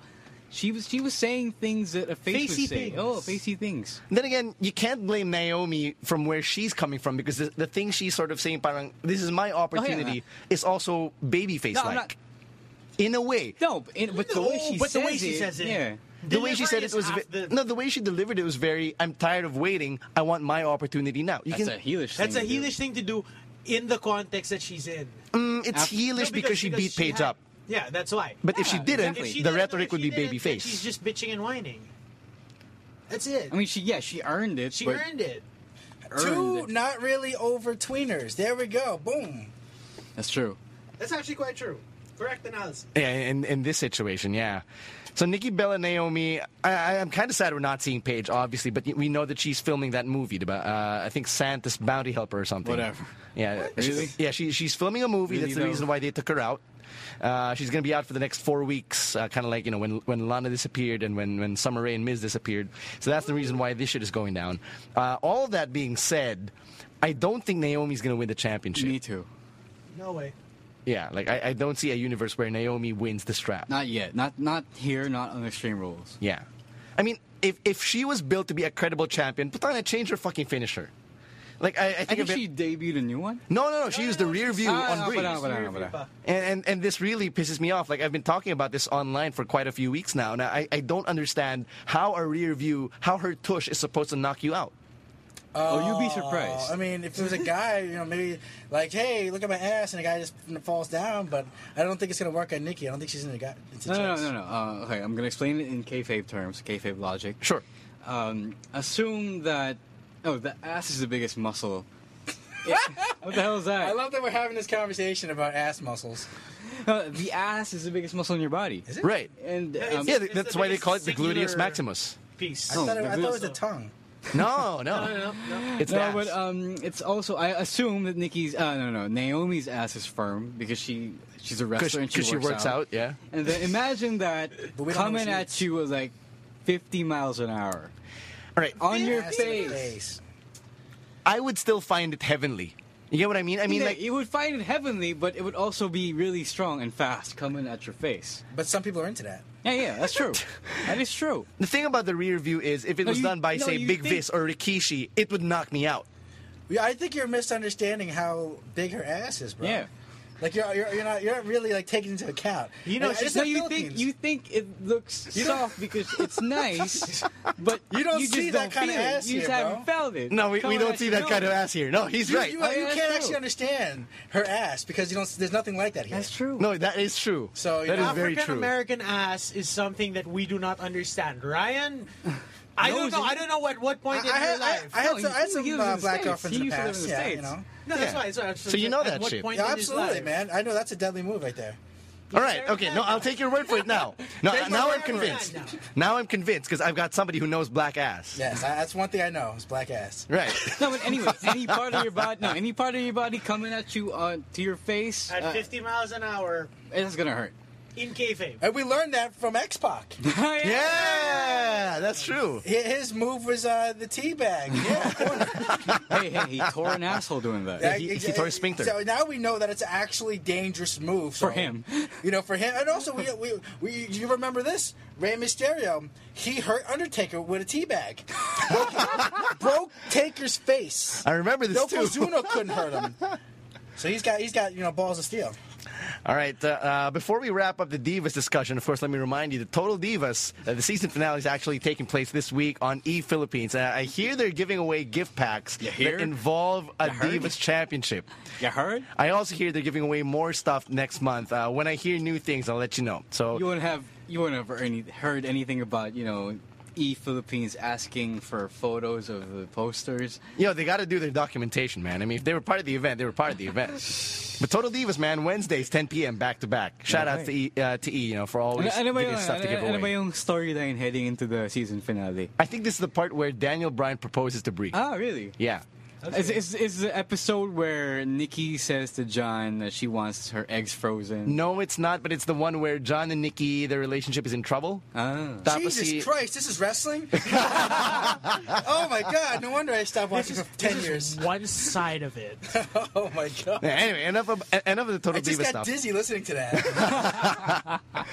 she was she was saying things that a face
Facey
would say.
things.
Oh, facey things.
Then again, you can't blame Naomi from where she's coming from because the, the thing she's sort of saying, parang, this is my opportunity, is also babyface
No, I'm
like.
not-
In a way.
No, but, in, but the way she
but the
says
way she
it,
says it.
yeah.
the way she said it was
is
ve-
half the-
no. The way she delivered it was very. I'm tired of waiting. I want my opportunity now. You
That's
can.
a heelish.
That's a
thing to do.
heelish thing to do in the context that she's in.
Mm, it's
Af-
heelish
No,
because, she beat Paige
had-
up.
Yeah, that's why.
But if she
Yeah,
didn't,
exactly.
If she
the
didn't-
rhetoric
if
would
she
be
didn't,
baby
then
face.
She's just bitching and whining. That's it.
I mean, she yeah, she earned it.
she
but
earned it.
earned
Two
it.
not really over tweeners. There we go. Boom.
That's true.
That's actually quite true. Correct analysis.
Yeah, in, in this situation, yeah. So Nikki Bella Naomi, I, I, I'm kind of sad we're not seeing Paige, obviously, but we know that she's filming that movie. about, Uh, I think Santa's Bounty Helper or something.
Whatever.
Yeah,
Really?
Yeah, she, she's filming a movie.
Really,
That's the
though?
reason why they took her out. Uh, she's going to be out for the next four weeks, uh, kind of like you know when when Lana disappeared and when when Summer Rae and Miz disappeared. So that's the reason why this shit is going down. Uh, all of that being said, I don't think Naomi's going to win the championship.
Me too.
No way.
Yeah, like I, I don't see a universe where Naomi wins the strap.
Not yet. Not not here. Not on Extreme Rules.
Yeah. I mean, if if she was built to be a credible champion, put on a change her fucking finisher. Like I, I
I
think,
think
it.
she debuted a new one.
no, no, no. She used the rear view
Ah,
on
no,
Brie.
but, but, uh, but, uh,
And, and and this really pisses me off. Like I've been talking about this online for quite a few weeks now, and I, I don't understand how a rear view, how her tush is supposed to knock you out.
Oh, you'd be surprised.
I mean, if it was a guy, you know, maybe like, hey, look at my ass, and the guy just falls down. But I don't think it's gonna work on Nikki. I don't think she's in the guy. Into
No, no, no, no. Uh, okay, I'm gonna explain it in kayfabe terms, kayfabe logic.
Sure.
Um, assume that. Oh, the ass is the biggest muscle. Yeah. what the hell is that?
I love that we're having this conversation about ass muscles.
Uh, the ass is the biggest muscle in your body.
Is it?
Right.
And
Yeah,
um,
Yeah,
It's
that's
the
why they call it the gluteus maximus.
Peace.
I
Oh,
thought, it, I thought it was the tongue.
No, no,
No, no, no.
it's the
no,
ass.
but um, it's also I assume that Nikki's uh, no no Naomi's ass is firm because she she's a wrestler and she,
Because she works out. Yeah.
And then imagine that
But we don't know
coming at you with like 50 miles an hour
All right.
on your
Ass in the
face.
face.
I would still find it heavenly. You get what I mean? I mean,
Yeah,
like,
you would find it heavenly, but it would also be really strong and fast coming at your face.
But some people are into that.
Yeah, yeah, that's true. that is true.
the thing about the rear view is if it
No,
was
you-
done by,
no,
say, Big
think-
Vis or Rikishi, it would knock me out.
Yeah, I think you're misunderstanding how big her ass is, bro.
Yeah.
Like you're you're, you're not you're not really like taking into account.
You know,
Like,
she's
it's
No,
the
you think you think it looks soft because it's nice, but
You don't
just
see that
don't
kinda
feel it.
ass
You just
here, bro.
haven't felt it.
No, we, we don't see that
no.
kind of ass here. No, he's
You,
right.
you,
Oh, yeah,
you can't
true.
actually understand her ass because you don't. There's nothing like that here.
That's true.
No, that is true.
So,
that
you
is
know,
very
African
true.
American ass is something that we do not understand. Ryan, I don't know. I don't know at what point
I,
in
I,
your
had, I,
life.
I had
No,
some, I had
he-
some
he lives
uh,
in the
black
States.
girlfriends
He
in the
used to live
past.
in the
yeah,
States.
you know.
no, that's
Yeah.
why. So,
So you know
at
that
what
shit.
Point
Yeah,
in his
absolutely,
life?
man. I know that's a deadly move right there.
All right, okay. No, I'll take your word for it now. No,
Take my
now
word
I'm
for it
convinced.
now.
Now I'm convinced because I've got somebody who knows black ass.
Yes, I, that's one thing I know. Is black ass.
Right.
No, but anyway, any part of your body, no, any part of your body coming at you uh, to your face,
At
uh,
50 miles an hour
it's gonna hurt.
In kayfabe.
And we learned that from X Pac.
yeah, that's true.
His move was uh, the tea bag. Yeah.
hey, hey, he tore an asshole doing that.
Yeah, he- he tore his sphincter.
So now we know that it's actually dangerous move so,
For him.
You know, for him, and also we, we, we you remember this? Rey Mysterio, he hurt Undertaker with a tea bag, broke, broke Taker's face.
I remember this too.
Yokozuna couldn't hurt him. So he's got he's got you know balls of steel.
All right. Uh, uh, before we wrap up the Divas discussion, of course, let me remind you the Total Divas, uh, the season finale is actually taking place this week on E Philippines. Uh, I hear they're giving away gift packs that involve a Divas championship.
You heard?
I also hear they're giving away more stuff next month. Uh, when I hear new things, I'll let you know. So
You won't have you won't have heard anything about you know E Philippines asking for photos of the posters.
You know, they got to do their documentation, man. I mean, if they were part of the event, they were part of the event. But Total Divas, man, Wednesdays, 10 p.m. back to back. Shout out to E, uh, to E, you know, for always
Ano, ano ba
giving
yung,
stuff to
ano,
give
ano ba
away.
yung storyline heading into the season finale?
I think this is the part where Daniel Bryan proposes to Brie.
Ah, really?
Yeah.
Is, is, is the episode where Nikki says to John that she wants her eggs frozen?
No, it's not, but it's the one where John and Nikki, their relationship is in trouble.
Ah.
Tapos
Jesus
si-
Christ, this is wrestling. oh my God! No wonder I stopped watching for ten
This
years.
is one side of it.
Oh my God!
Yeah, anyway, enough of, enough of the Total
I just
Divas
got
stuff.
dizzy listening to that.
All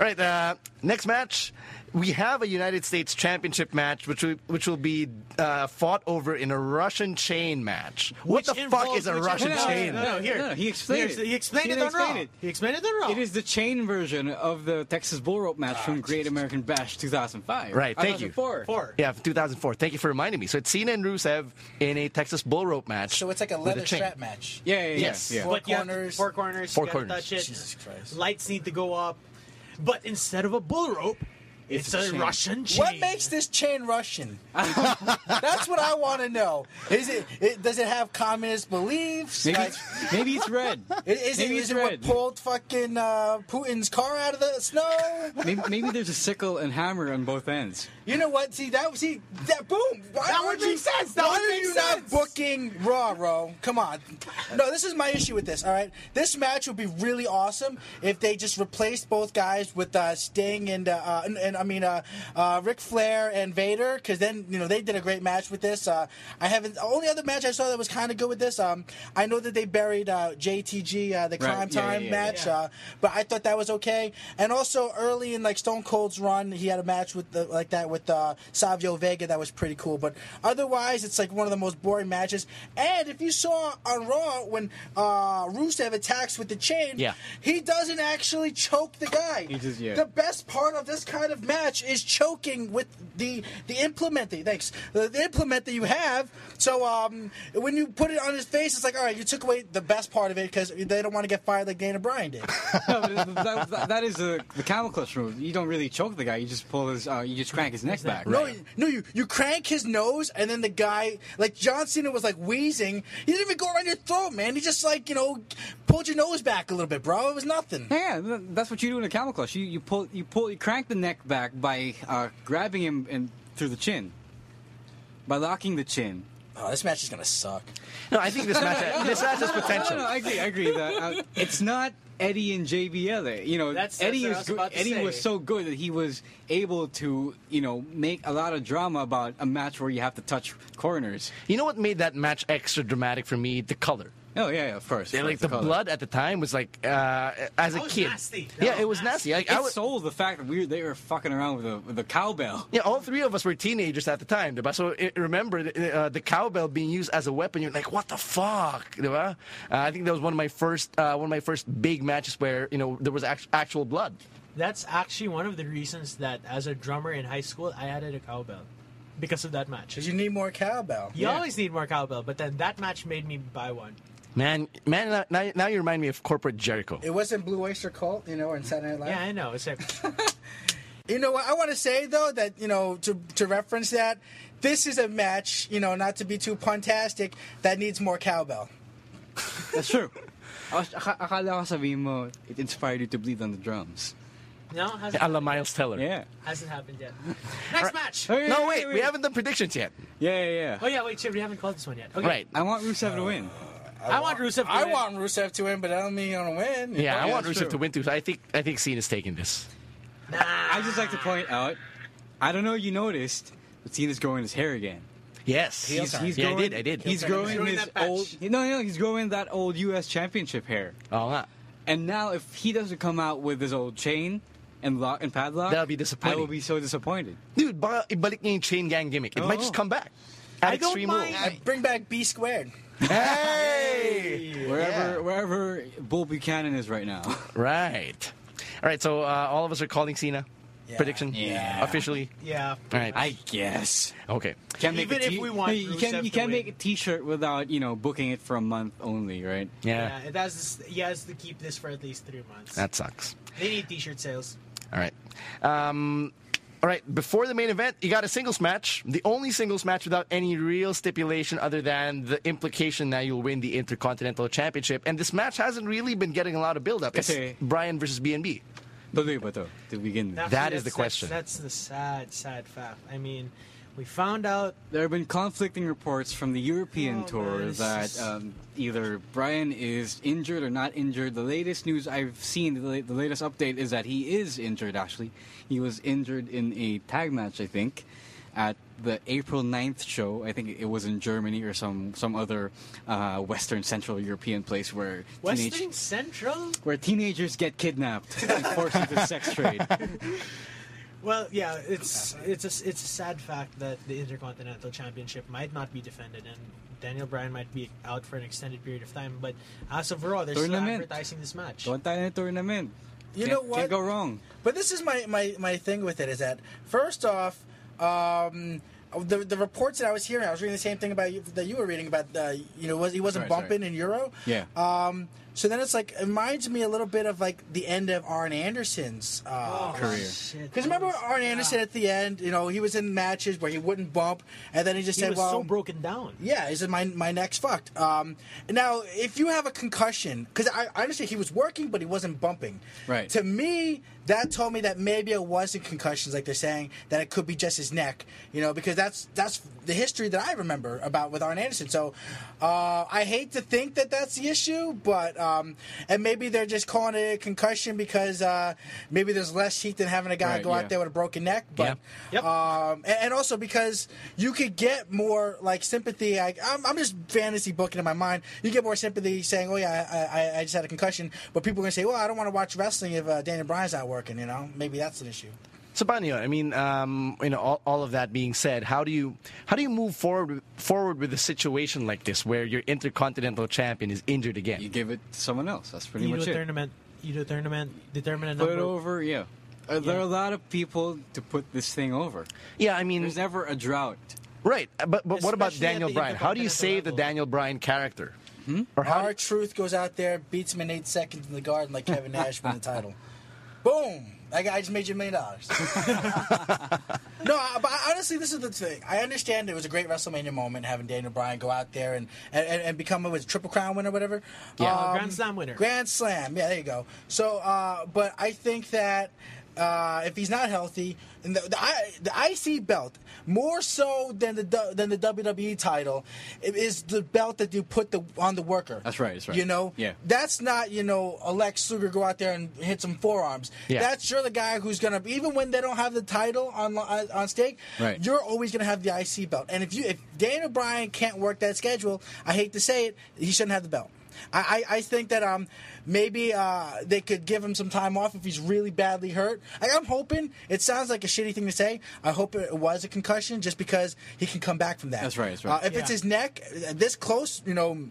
right, uh, next match, we have a United States Championship match, which will, which will be uh, fought over in a Russian chain match. What
Which
the fuck is a
which-
Russian
no, no,
chain?
No, no, here.
No, no, he explained
He,
it.
he explained
He
it on Raw.
it.
He explained it on Raw.
It is the chain version of the Texas Bull Rope match from Great American Bash 2005.
Right, thank you.
2004.
Four.
Yeah, 2004. Thank you for reminding me. So it's Cena and Rusev in a Texas bull rope match.
So it's like a
with
leather
chain.
strap match.
Yeah, yeah, yeah.
Yes.
yeah.
Four
But you have
corners.
four corners.
Four corners.
Jesus Christ.
Lights need to go up. But instead of a bull rope, it's,
It's
a,
a chain.
Russian chain.
What makes this chain Russian? That's what I want to know. Is it, it? Does it have communist beliefs?
Maybe,
Like,
it's, maybe it's red.
is, is it,
maybe
is
it's
it what pulled fucking uh, Putin's car out of the snow?
Maybe, maybe there's a sickle and hammer on both ends.
You know what? See that? See that? Boom! Why
That
aren't
would make
you,
sense. That
why
would
are you
sense.
not booking Raw, Ro? Come on. No, this is my issue with this. All right, this match would be really awesome if they just replaced both guys with uh, Sting and, uh, uh, and, and I mean uh, uh, Ric Flair and Vader, because then you know they did a great match with this. Uh, I haven't. The only other match I saw that was kind of good with this. Um, I know that they buried uh, JTG, uh, the
Right,
Crime
yeah,
Time
yeah, yeah,
match,
yeah.
Uh, but I thought that was okay. And also early in like Stone Cold's run, he had a match with the, like that with uh, Savio Vega that was pretty cool. But otherwise, it's like one of the most boring matches. And if you saw on Raw when uh, Rusev attacks with the chain,
Yeah.
he doesn't actually choke the guy.
He just- yeah.
The best part of this kind of match is choking with the the implement. that- Thanks, the, the implement that you have. So um, when you put it on his face, it's like all right, you took away the best part of it because they don't want to get fired like Daniel Bryan did.
No, that, that- that is the, the camel clutch move. You don't really choke the guy. You just pull his, uh, you just crank his neck back.
No, no, you you crank his nose, and then the guy, like John Cena, was like wheezing. He didn't even go around your throat, man. He just like you know pulled your nose back a little bit, bro. It was nothing.
Yeah, that's what you do in a camel clutch. You, you pull, you pull, you crank the neck back by uh, grabbing him and through the chin, by locking the chin.
Oh, this match is gonna suck.
No, I think this match this match has potential.
No, no, I agree. I agree that uh, it's not Eddie and JBL. You know,
That's-
Eddie
that's what I was
good.
about to
Eddie
say.
was so good that he was able to, you know, make a lot of drama about a match where you have to touch corners.
You know what made that match extra dramatic for me? The color.
Oh yeah, yeah of course.
Yeah, like
course,
the
color.
blood at the time was like uh, as a
That was
kid.
nasty.
Yeah,
That
it
was
was nasty. Like, I
It
was,
sold the fact that we were, they were fucking around with the with the cowbell.
yeah, all three of us were teenagers at the time, diba? So I remember uh, the cowbell being used as a weapon. You're like, what the fuck, diba? Uh, I think that was one of my first uh, one of my first big matches where you know there was act- actual blood.
That's actually one of the reasons that as a drummer in high school, I added a cowbell. Because of that match.
Because you need more cowbell.
You always need more cowbell, but then that match made me buy one.
Man, man, now, now you remind me of corporate Jericho.
It wasn't Blue Oyster Cult, you know, or in Saturday Night Live.
Yeah, I know. It's like,
You know what? I want to say though that you know to to reference that this is a match, you know, not to be too puntastic, that needs more cowbell.
That's true. I was- aka- Akala ko sabihin mo, it inspired you to bleed on the drums.
no, hasn't,
A la Miles Teller.
Yeah.
hasn't happened yet. Next match.
Hey,
No,
hey,
wait, we haven't done predictions yet.
Yeah, yeah, yeah.
Oh yeah, wait, shit, we haven't called this one yet. Okay.
Right.
I want Rusev to win.
I, want Rusev. To
I
win.
want Rusev to win, but I don't mean he's gonna win.
Yeah, I want Rusev
true.
to win too. So I think I think Cena's taking this.
Nah.
I just like to point out, I don't know if you noticed, but Cena's growing his hair again.
Yes,
Heel
He's,
turn.
he's
yeah,
growing,
I did, I did.
He's
turn. He's
growing
growing
his
that
old. No, no, he's growing that old U.S. Championship hair.
Oh, Oo nga.
And now, if he doesn't come out with his old chain and lock and padlock,
That'll be disappointing.
I will be so disappointed.
Dude, baka ibalik niya yung chain gang gimmick. It might just oh. come back. At
I don't
Extreme
mind.
Rules.
I bring back B squared.
Hey!
Wherever,
Yeah.
wherever Bull Buchanan is right now.
Right. All right, so uh, all of us are calling Cena.
Yeah.
Prediction?
Yeah.
Officially?
Yeah.
All right.
I guess.
Okay.
Can't
Even if we want
No, you can't, you can't make a T-shirt without you know booking it for a month only, right?
Yeah.
Yeah, it has. He has to keep this for at least three months.
That sucks.
they need T-shirt sales.
All right. Um, all right. Before the main event, you got a singles match. The only singles match without any real stipulation other than the implication that you'll win the Intercontinental Championship. And this match hasn't really been getting a lot of build-up. It's
Kasi-
Brian versus BNB.
Tuloy ba to, to begin with?
Actually,
That is the question.
That's, that's the sad, sad fact. I mean, we found out
There have been conflicting reports from the European
Oh,
tour
man,
that um, either Brian is injured or not injured. The latest news I've seen, the, la- the latest update is that he is injured. Actually, he was injured in a tag match, I think, at the April 9th show. I think it was in Germany or some some other uh, Western Central European place where
Western
teenage,
Central.
where teenagers get kidnapped and forced into sex trade.
Well, yeah, it's it's a it's a sad fact that the Intercontinental Championship might not be defended, and Daniel Bryan might be out for an extended period of time. But as of Raw, they're still
Tournament.
advertising this match.
Doon tayo ng tournament.
You
Can't-
know what?
Can't go wrong.
But this is my, my, my thing with it is that first off, um, the the reports that I was hearing, I was reading the same thing about you, that you were reading about. Uh, you know, was he wasn't
Right, sorry.
bumping in Euro?
Yeah.
Um, so then it's like it reminds me a little bit of like the end of Arn Anderson's uh,
Career.
Because remember
was-
Arn Anderson at the end, you know, he was in matches where he wouldn't bump, and then he just
He
said,
was
"Well,
so broken down.
yeah, he said my my neck's fucked." Um, now, if you have a concussion, because I, I understand he was working, but he wasn't bumping.
Right.
To me, that told me that maybe it wasn't concussions, like they're saying, that it could be just his neck. You know, because that's that's the history that I remember about with Arn Anderson. So, uh, I hate to think that that's the issue, but um, and maybe they're just calling it a concussion because uh, maybe there's less heat than having a guy
Right,
go
yeah.
out there with a broken neck. But
Yep.
um, and, and also because you could get more like sympathy. I, I'm, I'm just fantasy booking in my mind. You get more sympathy saying, "Oh yeah, I, I, I just had a concussion," but people are gonna say, "Well, I don't want to watch wrestling if uh, Daniel Bryan's not working." You know, maybe that's an issue.
So, Banyo, I mean, um, you know, all, all of that being said, how do you how do you move forward forward with a situation like this where your intercontinental champion is injured again?
You give it to someone else. That's pretty
You do
much
a
it.
tournament. You do a tournament. Determine a
Put
number.
it over, yeah. Uh, There are a lot of people to put this thing over.
yeah, I mean,
There's never a drought.
right. But but what about Daniel Bryan? How do you
Intercontinental
save the. Daniel Bryan character? Or how?
R-Truth goes out there, beats him in eight seconds in the garden like Kevin Nash won the title. Boom! I, guy just made you a million dollars. no, I- but honestly, this is the thing. I understand it was a great WrestleMania moment having Daniel Bryan go out there and and, and, and become a was triple crown winner, or whatever.
Yeah.
Uh, Grand Slam winner.
Grand Slam. Yeah, there you go. So, uh, but I think that uh, if he's not healthy, and the, the, I- the IC belt more so than the than the WWE title is the belt that you put the on the worker.
That's right, that's right.
You know,
Yeah.
That's not you know a Lex Luger go out there and hit some forearms.
Yeah.
That's you're the guy who's gonna even when they don't have the title on on on stake.
Right.
You're always gonna have the IC belt. And if you if Daniel Bryan can't work that schedule, I hate to say it, he shouldn't have the belt. I, I, I think that um maybe uh, they could give him some time off if he's really badly hurt. I, I'm hoping. It sounds like a shitty thing to say. I hope it was a concussion, just because he can come back from that.
That's right, that's right.
Uh, if it's his neck, uh, this close, you know,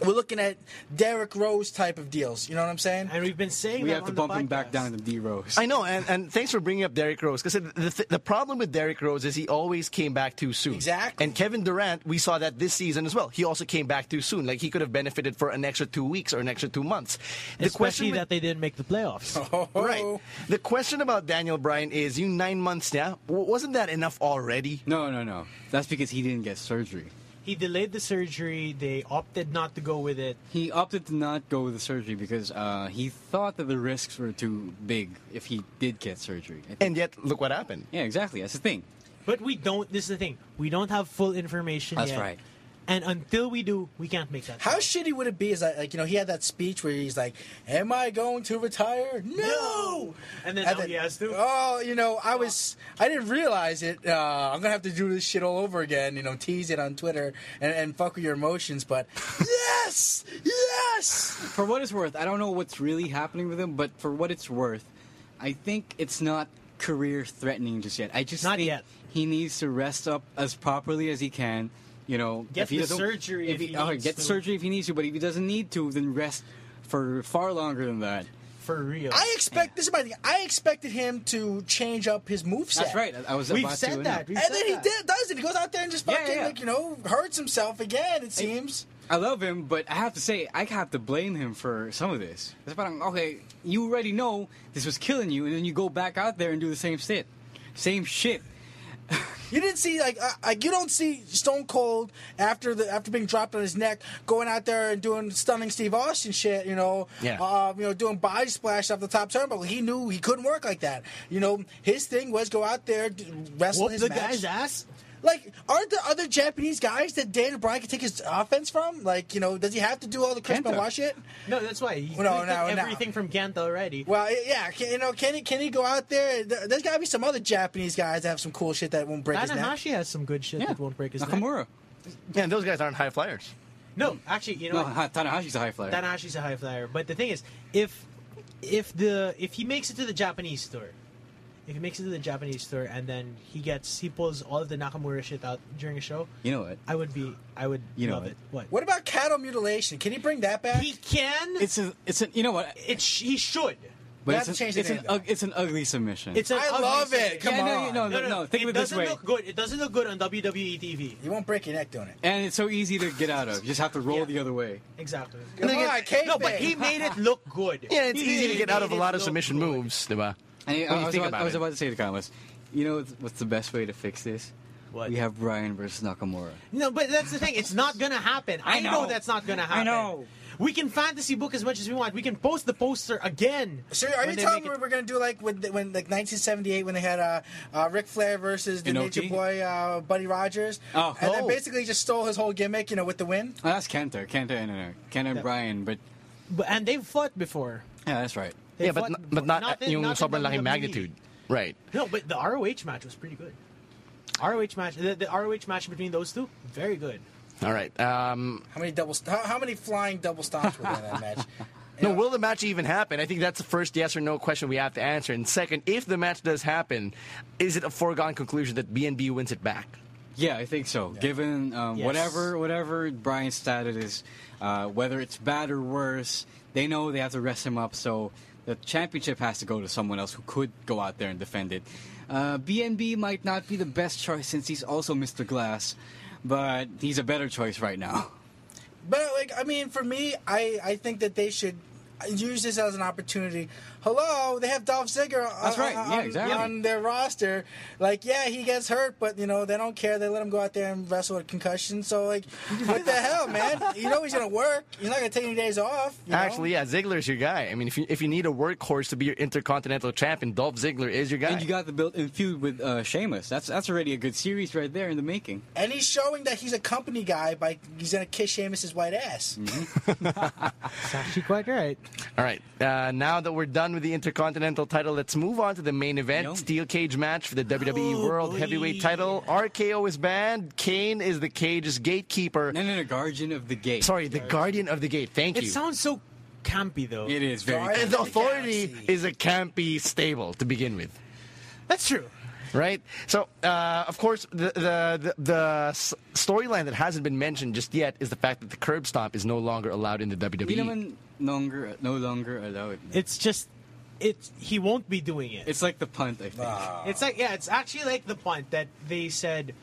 we're looking at Derrick Rose type of deals. You know what I'm saying?
And we've been saying
We
that
have to
the
bump him back down to D Rose.
I know, and, and thanks for bringing up Derrick Rose because the, the, the problem with Derrick Rose is he always came back too soon.
Exactly.
And Kevin Durant, we saw that this season as well. He also came back too soon. Like he could have benefited for an extra two weeks or an extra two months. The
Especially
with-
that they didn't make the playoffs. Oh.
Right. The question about Daniel Bryan is you nine months now. Wasn't that enough already?
No, no, no. That's because he didn't get surgery.
He delayed the surgery. They opted not to go with it.
He opted to not go with the surgery because uh, he thought that the risks were too big if he did get surgery.
And yet, look what happened.
yeah, exactly. That's the thing.
But we don't. This is the thing. We don't have full information
That's
yet.
right.
And until we do, we can't make that.
How shitty would it be? Is that like you know he had that speech where he's like, "Am I going to retire? No."
And then now he has to.
Oh, you know, I was I didn't realize it. Uh, I'm gonna have to do this shit all over again. You know, tease it on Twitter and, and fuck with your emotions. But yes, yes.
For what it's worth, I don't know what's really happening with him, but for what it's worth, I think it's not career threatening just yet. I just
Not
think
yet.
he needs to rest up as properly as he can. You know,
Get
if he
the surgery if
he,
he
okay,
needs
get
to.
surgery if he needs to, but if he doesn't need to, then rest for far longer than that.
for real?
I expect this is my thing. I expected him to change up his moveset.
That's right. I was
We've
about
said
to
that. We've
And
said
then he did, does it. He goes out there and just fucking
yeah.
like you know hurts himself again. It seems.
I love him, but I have to say, I have to blame him for some of this. It's parang, okay, you already know this was killing you, and then you go back out there and do the same shit. Same shit.
You didn't see like uh, like you don't see Stone Cold after the after being dropped on his neck going out there and doing stunning Steve Austin shit. You know,
Yeah.
uh, you know, doing body splash off the top turnbuckle. He knew he couldn't work like that. You know, his thing was go out there, wrestle
Whoop
his
the
match.
guy's ass.
Like, aren't there other Japanese guys that Daniel Bryan can take his offense from? Like, you know, does he have to do all the Chris
Kenta.
Benoit shit?
No, that's why. He
Well, no,
took
no, no.
everything from Kent already.
Well, yeah, can, you know, can he can he go out there? There- There's got to be some other Japanese guys that have some cool shit that won't break his neck.
Tanahashi has some good shit
Yeah.
that won't break his neck.
Nakamura.
Yeah, those guys aren't high flyers.
No, actually, you know
No,
what?
Tanahashi's a high flyer.
Tanahashi's a high flyer. But the thing is, if if the if he makes it to the Japanese tour, if he makes it to the Japanese tour and then he gets he pulls all of the Nakamura shit out during a show,
You know what?
I would be I would
You know
love
what?
it. What?
What about cattle mutilation? Can he bring that back?
He can.
It's a, it's a, you know what?
it sh- he should.
But
You
it's,
have to
an,
change the
it's, an,
name, though.
ug- it's an ugly submission.
It's an
I
ugly
love
thing.
it. Come
yeah,
on.
no, no,
No, no,
no. Think
it
of it this
doesn't
way.
look good. It doesn't look good on WWE TV.
You won't break your neck doing it.
And it's so easy to get out of. You just have to roll
Yeah.
the other way.
Exactly.
Come on,
again-
kayfabe.
No, but he made it look good.
Yeah, it's
He
easy to get out of a lot of submission
good.
moves, diba?
And
When
I,
you
was
think
about,
about
I was about to say to Thomas, you know what's the best way to fix this?
What?
We have Brian versus Nakamura.
No, but that's the thing. It's not gonna happen. I,
I
know.
know.
that's not gonna happen.
I know.
We can fantasy book as much as we want. We can post the poster again.
So are you telling me
it-
we're gonna do like with when like 1978 when they had uh, uh Ric Flair versus the
Inoki?
Nature Boy uh, Buddy Rogers,
Oh.
and then
Oh.
basically just stole his whole gimmick, you know, with the win?
Oh, that's Kenta. Kenta and uh, Kenta and Brian, but
But, and they've fought before.
yeah, that's right.
They've
Yeah, but,
fought
n- but not,
in-
yung
not
sobrang laking
WWE.
magnitude. Right.
No, but the ROH match was pretty good. ROH match, the, the ROH match between those two, very good.
All right. Um,
How many double? How, how many flying double stomps were there in that match?
no, will the match even happen? I think that's the first yes or no question we have to answer. And second, if the match does happen, is it a foregone conclusion that BNB wins it back?
Yeah, I think so. Given um,
Yes.
whatever whatever Brian's status is, uh, whether it's bad or worse, they know they have to rest him up. So the championship has to go to someone else who could go out there and defend it. Uh, BNB might not be the best choice since he's also Mr. Glass, but he's a better choice right now.
But like, I mean, for me, I I think that they should use this as an opportunity. Hello, they have Dolph Ziggler on,
That's right.
on,
Yeah, exactly.
on their roster. Like, yeah, he gets hurt, but you know they don't care. They let him go out there and wrestle with concussion. So like, what the hell, man? You know he's gonna work. He's not gonna take any days off. you know?
Actually, yeah, Ziggler's your guy. I mean, if you, if you need a workhorse to be your intercontinental champion, Dolph Ziggler is your guy.
And you got the built-in feud with uh, Sheamus. That's that's already a good series right there in the making.
And he's showing that he's a company guy by he's gonna kiss Sheamus's white ass.
It's actually quite right.
All right. Uh, now that we're done with the Intercontinental title, let's move on to the main event
Yo.
Steel Cage match for the WWE
Oh,
World
boy.
Heavyweight title. RKO is banned. Kane is the cage's gatekeeper.
No, no, no, Guardian of the Gate.
Sorry, the guardian of the gate. Thank
It
you.
It sounds so campy, though.
It is very.
Guardian
And the authority
Galaxy.
is a campy stable to begin with.
That's true.
right? So, uh, of course, the the the, the storyline that hasn't been mentioned just yet is the fact that the curb stomp is no longer allowed in the. WWE.
naman longer, no longer allowed.
It's just, it's he won't be doing it.
It's like the punt, I think. Ah.
It's like yeah, it's actually like the punt that they said.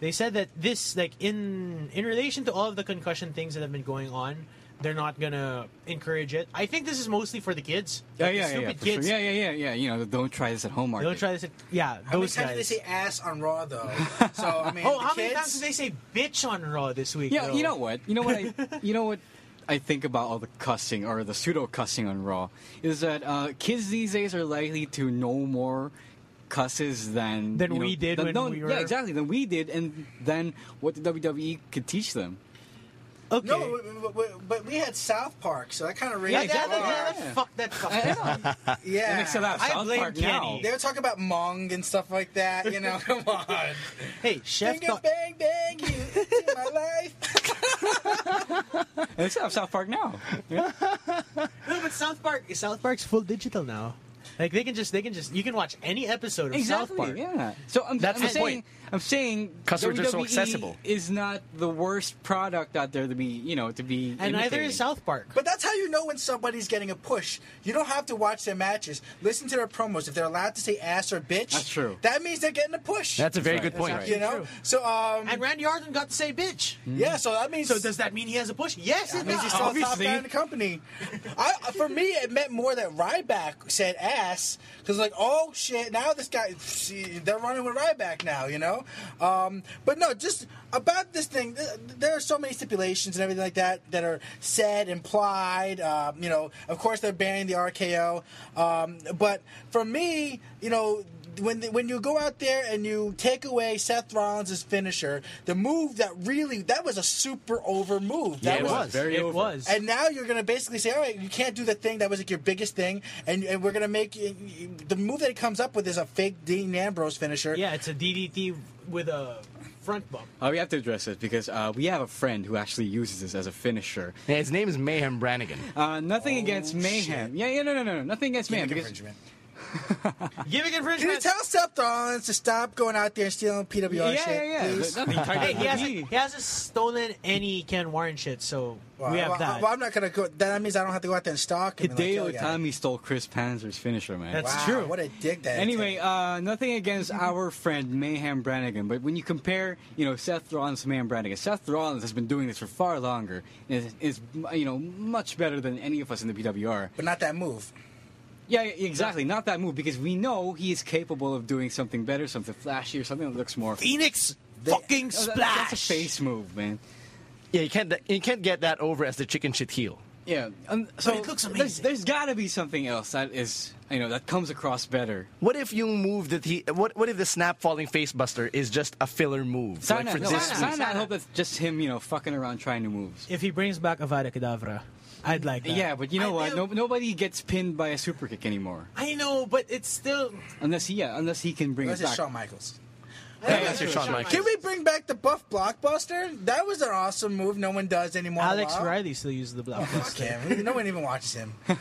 They said that this like in in relation to all of the concussion things that have been going on, they're not gonna encourage it. I think this is mostly for the kids.
Yeah,
Like, the
yeah, yeah,
stupid
yeah,
kids.
sure. yeah, yeah, yeah, yeah. You know, don't try this at home market.
Don't try this. At, yeah,
How many
those
times did they say ass on Raw though? So I mean,
oh,
the
how many times did they say bitch on Raw this week?
Yeah,
though?
you know what? You know what? I, you know what? I think about all the cussing or the pseudo cussing on Raw is that uh, kids these days are likely to know more cusses than
Than
you know,
we did
than-
when
no,
we
yeah exactly than we did and then what the WWE could teach them.
Okay.
No, but, but, but we had South Park, so that kind of raised
yeah,
the
that,
bar.
that, that, fuck that. Fuck.
Yeah.
It makes a lot of
I
South
blame
Park
Kenny.
now.
They were talking about Mong and stuff like that. You know, come on.
hey, chef.
Finger
Thought,
bang bang you into my life.
And it's have South Park now. Yeah.
no, but South Park. South Park's full digital now. Like they can just, they can just, you can watch any episode of South
Exactly.
Park.
Yeah. So I'm,
That's
I'm
the
saying,
point.
I'm saying
Customers are so
WWE
accessible.
Is not the worst product out there to be, you know, to be.
And neither
imitating.
is South Park.
But that's how you know when somebody's getting a push. You don't have to watch their matches. Listen to their promos. If they're allowed to say ass or bitch,
That's true.
That means they're getting a push.
That's a very
right,
good
that's
point.
right.
you know.
True.
So um,
and Randy Orton got to say bitch.
yeah. So that means
So does that mean he has a push? Yes,
That
it
means
does.
he's still a top
Obviously.
guy in the company. I, for me, it meant more that Ryback said ass because, like, oh shit, now this guy, see, they're running with Ryback now, you know. Um, but no, just about this thing, th- there are so many stipulations and everything like that that are said, implied. Um, you know, of course, they're banning the RKO. Um, but for me, you know when when you go out there and you take away Seth Rollins' finisher, the move that really that was a super over move. That
Yeah, it
was,
was.
very
it
over.
was.
And now you're gonna basically say, all right, you can't do the thing that was like your biggest thing, and, and we're gonna make you, you- the move that he comes up with is a fake Dean Ambrose finisher.
yeah, it's a DDT with a front bump.
Uh, we have to address this because uh, we have a friend who actually uses this as a finisher.
Yeah, his name is Mayhem Brannigan.
Uh, nothing against Mayhem.
shit.
Yeah, yeah, no, no, no, no, nothing against Mayhem
Gimmick
because
infringement.
Gimmick
Can you tell Seth Rollins to stop going out there and stealing PWR
yeah,
shit,
yeah, yeah.
please?
Not
Hey, he hasn't, he hasn't stolen any Ken Warren shit, so
Well,
we have
well,
that.
Well, I'm not gonna go. That means I don't have to go out there and stalk him. and, like,
Hideo
kill a guy.
Itami stole Chris Panzer's finisher, man.
That's
wow,
true.
What a dick that.
Anyway,
is.
uh, nothing against our friend Mayhem Brannigan, but when you compare, you know, Seth Rollins to Mayhem Brannigan, Seth Rollins has been doing this for far longer. and Is, is you know much better than any of us in the PWR.
but not that move.
Yeah, exactly. Not that move because we know he is capable of doing something better, something flashy, or something that looks more.
Phoenix
They-
fucking
Oh, that-
splash.
That's a face move, man.
Yeah, you can't you can't get that over as the chicken shit heel.
Yeah, um, so
it looks
There's,
amazing.
there's got to be something else that is, you know, that comes across better.
What if you move that he? What what if the snap falling face buster is just a filler move?
Sana,
like for
no,
this
Sana,
week?
Sana, I hope that's just him, you know, fucking around trying new moves.
If he brings back Avada Kedavra, I'd like that.
Yeah, but you know
I
what? No, nobody gets pinned by a super kick anymore,
I know, but it's still.
unless he, yeah, unless he can bring
Unless
it back.
Shawn Michaels.
Yeah, that's your Shawn Michaels.
Can we bring back the Buff Blockbuster? That was an awesome move. No one does anymore.
Alex. Riley still uses the oh,
Fuck
blockbuster.
him. No one even watches him.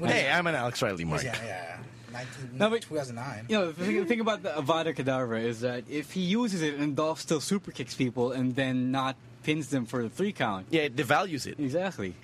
Hey, I'm an Alex Riley mark.
Yeah, yeah. 19,
No, but-
2009.
You know, the thing, the thing about the Avada Kedavra is that if he uses it and Dolph still super kicks people and then not pins them for the three count,
Yeah, it devalues it.
exactly.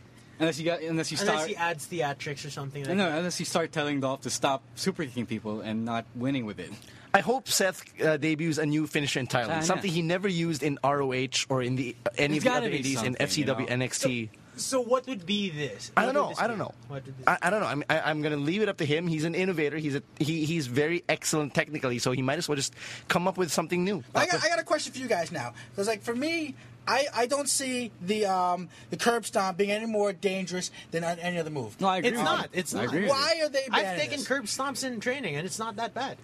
Unless you got, unless you start,
Unless he adds theatrics or something like
no,
that.
unless you start telling Dolph to stop super kicking people and not winning with it.
I hope Seth uh, debuts a new finisher entirely.
Sana.
Something he never used in ROH or in the any
There's
of the other
be
indies in
something, you
FCW,
know?
NXT.
So what would be this?
I don't know. I don't know.
What this
I, I don't know. I'm, I, I'm going to leave it up to him. He's an innovator. He's a he, he's very excellent technically, so he might as well just come up with something new.
I got, I got a question for you guys now. Because, like, for me, I, I don't see the um, the curb stomp being any more dangerous than any other move.
No, I agree.
It's not. It's not.
Why are they
I've
banning
taken curb stomps in training, and it's not that bad.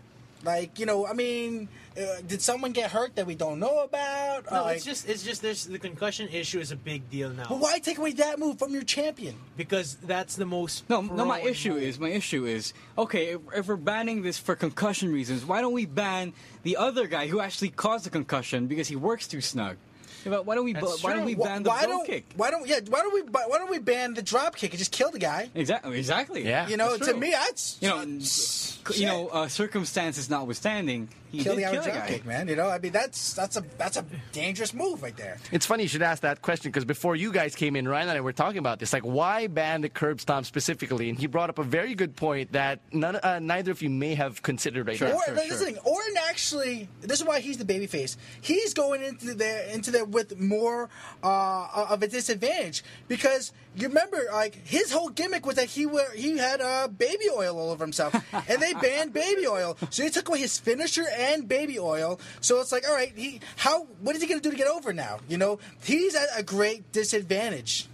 Like, you know, I mean, uh, did someone get hurt that we don't know about?
No,
Uh, like,
it's just it's just there's the concussion issue is a big deal now
But why take away that move from your champion?
because that's the most.
No, no. My issue
move.
is my issue is okay. If, if we're banning this for concussion reasons, why don't we ban the other guy who actually caused the concussion because he works too snug? Yeah, but Why don't we?
That's
Why don't we
Wh-
ban the
why
blow
don't
kick?
why don't yeah why don't we why don't we ban the drop kick and just kill the guy?
Exactly. Exactly.
Yeah.
You know, to me, that's
You know,
shit.
you know, uh, circumstances notwithstanding, he
kill the guy
kill
with
a
a drop
guy.
kick, man. You know, I mean, that's that's a that's a dangerous move right there.
It's funny you should ask that question because before you guys came in, Ryan and I were talking about this. Like, why ban the curb stomp specifically? And he brought up a very good point that none, uh, neither of you may have considered right
Sure.
now.
Or, this is the thing, Orton actually, this is why he's the babyface. He's going into there into there with more uh, of a disadvantage because you remember, like his whole gimmick was that he were he had uh, baby oil all over himself, and they banned baby oil, so they took away his finisher and baby oil. So it's like, all right, he how what is he going to do to get over now? You know, he's at a great disadvantage.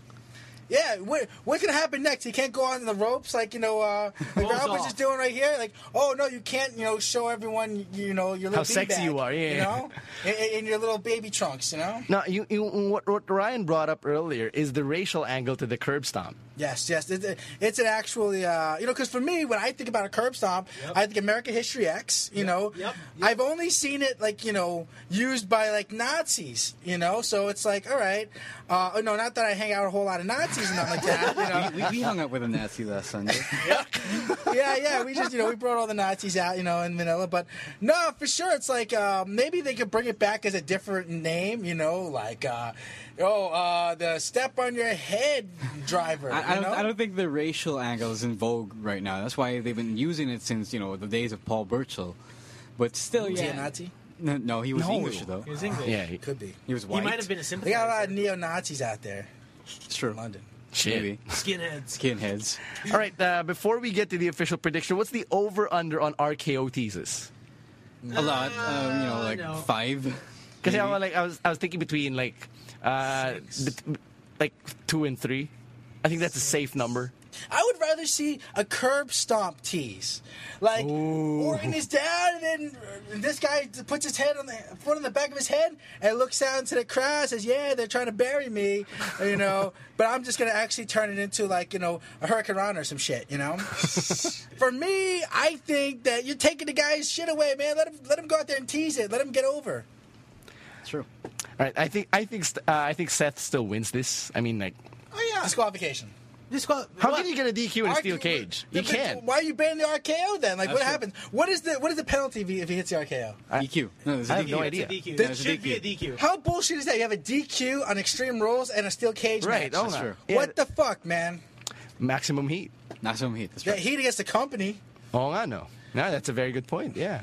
Yeah, what, what's gonna happen next? He can't go on the ropes like you know, uh, like was just doing right here. Like, oh no, you can't, you know, show everyone, you know, your little
How sexy
beanbag,
you are, yeah,
you know, in, in your little baby trunks, you know.
Now, you, you, what, what Ryan brought up earlier is the racial angle to the curb stomp.
Yes, yes, it, it's an actually, uh, you know, because for me, when I think about a curb stomp, I think American History X. You know,
yep,
I've only seen it like you know used by like Nazis. You know, so it's like, all right, uh, no, not that I hang out a whole lot of Nazis and nothing like that. You know,
We, we hung out with a Nazi last Sunday.
yeah, yeah. We just, you know, we brought all the Nazis out, you know, in Manila. But no, for sure, it's like uh, maybe they could bring it back as a different name, you know, like uh, oh, uh, the step on your head driver.
I, I don't.
know?
I don't think the racial angle is in vogue right now. That's why they've been using it since you know the days of Paul Burchill. But still,
Was he
yeah.
a Nazi?
No, no, he was
No.
English though.
He was English.
Yeah, he-
Could be.
He was white.
He might have been a sympathizer.
They got a lot of neo Nazis out there
It's true.
London.
shit.
Maybe
skinheads.
skinheads.
All right, uh, before we get to the official prediction, what's the over under on RKO teases?
A lot. Um, you know, like
no.
five.
Because
maybe.
I, was like, I was I was thinking between like uh, bet- like two and three. I think that's a safe number.
I would rather see a curb stomp tease. Like, Orton is down, and then uh, this guy puts his head on the foot on the back of his head and looks out into the crowd and says, Yeah, they're trying to bury me, you know, but I'm just going to actually turn it into, like, you know, a Hurricanrana or some shit, you know? For me, I think that you're taking the guy's shit away, man. Let him, let him go out there and tease it. Let him get over.
True.
All right, I think I think uh, I think Seth still wins this. I mean, like
Oh yeah.
Disqualification.
Disqual-
How
what?
can you get a DQ in a steel
RK
cage? You can't.
Why are you banning the RKO then? Like, what
That's
happens? What is the what is the penalty if he, if he hits the RKO?
DQ. No, there's a
I have
DQ.
no
It's
idea.
a DQ.
There's
That should be a
DQ.
DQ.
How bullshit is that? You have a DQ on Extreme Rules and a steel cage
Right.
match.
Oh,
That's
no.
true.
Yeah,
What the fuck, man?
maximum heat?
Maximum heat. That's
Yeah,
right.
heat against the company.
Oh, I know. No, that's a very good point. Yeah.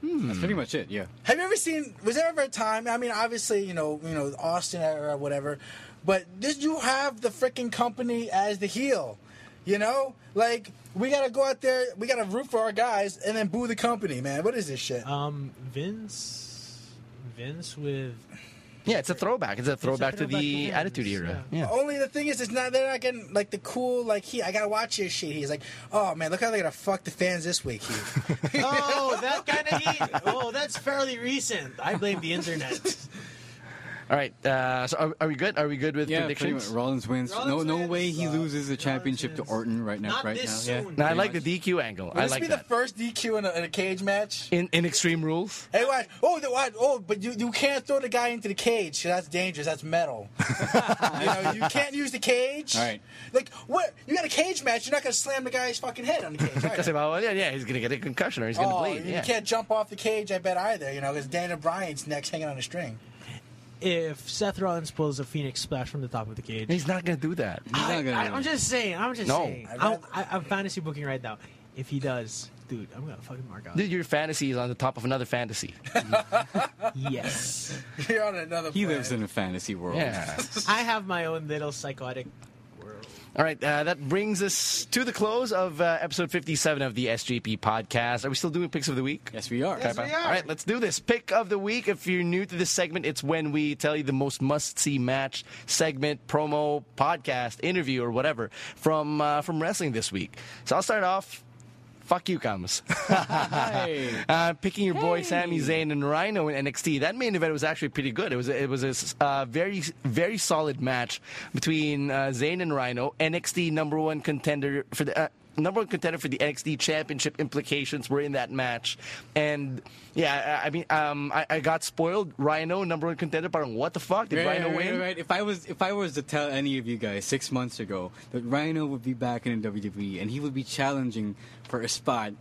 Hmm.
That's pretty much it. Yeah.
Have you ever seen? Was there ever a time? I mean, obviously, you know, you know, Austin era, or whatever. But did you have the freaking company as the heel? You know, like we gotta go out there, we gotta root for our guys, and then boo the company, man. What is this shit?
Um, Vince, Vince with
Yeah, it's a throwback. It's a throwback, to
throwback
the
to Vince,
Attitude Era.
yeah.
Yeah.
Only the thing is, it's not. They're not getting like the cool. Like he, I gotta watch this shit. He's like, oh man, look how they're gonna fuck the fans this week. He.
oh, that kind of heat. Oh, that's fairly recent. I blame the internet.
All right. Uh, so are, are we good? Are we good with
Yeah,
predictions?
much. Rollins wins.
Rollins
no, no
wins.
way he loses the championship
Rollins
to Orton right now.
Not
right
this
now.
soon.
Yeah.
No, I like
much.
the DQ angle.
Will
I
this
like
be
that.
the first DQ in a, in a cage match?
in, in Extreme Rules.
Hey, what? Oh, the, what? Oh, but you, you can't throw the guy into the cage. That's dangerous. That's metal. you know, you can't use the cage.
All right.
Like, what? You got a cage match. You're not gonna slam the guy's fucking head on the cage. Right?
well, yeah, yeah, he's gonna get a concussion or he's gonna
Oh,
bleed.
you
Yeah.
can't jump off the cage. I bet either. You know, because Daniel Bryan's neck's hanging on a string.
If Seth Rollins pulls a Phoenix splash from the top of the cage,
He's not gonna do that.
He's not
I,
gonna
I,
do
I'm
it.
just saying. I'm just
No.
saying.
I'd
I'm, I, I'm fantasy booking right now. If he does, dude, I'm gonna fucking mark out.
Dude, your fantasy is on the top of another fantasy.
Yes,
You're on another.
He
planet.
lives in a fantasy world.
Yeah.
I have my own little psychotic world.
All right, uh, that brings us to the close of uh, episode 57 of the SGP podcast. Are we still doing picks of the week?
Yes, we are.
Yes, we are.
All right, let's do this. Pick of the week. If you're new to this segment, it's when we tell you the most must-see match, segment, promo, podcast, interview, or whatever from uh, from wrestling this week. So I'll start off. Fuck you.
Hey.
uh, picking your boy Sami Zayn and Rhino in NXT. That main event was actually pretty good. It was it was a uh, very very solid match between uh, Zayn and Rhino. NXT number one contender for the. Number one contender for the NXT Championship implications were in that match, and yeah, I, I mean, um, I, I got spoiled. Rhino, number one contender. Parang, what the fuck did
Right,
Rhino
right,
win?
right. If I was if I was to tell any of you guys six months ago that Rhino would be back in the WWE and he would be challenging for a spot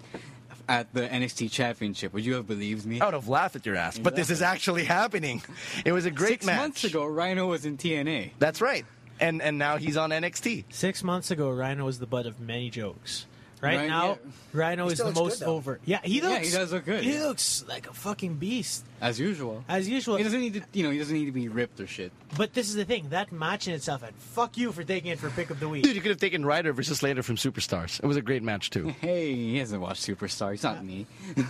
at the NXT Championship, would you have believed me?
I would have laughed at your ass, but this is actually happening. It was a great
Six
match.
months ago, Rhino was in TNA.
That's right, and and now he's on NXT.
Six months ago, Rhino was the butt of many jokes. Right
Right,
now,
yeah.
Rhino is the most
good,
over. Yeah, he looks.
Yeah, he does look good,
He
yeah.
looks like a fucking beast,
As usual.
as usual.
He doesn't need to, you know, he doesn't need to be ripped or shit.
But this is the thing. That match in itself, and fuck you for taking it for pick of the week.
Dude, you could have taken Ryder versus Slater from Superstars. It was a great match too.
Hey, he hasn't watched Superstar. He's not me.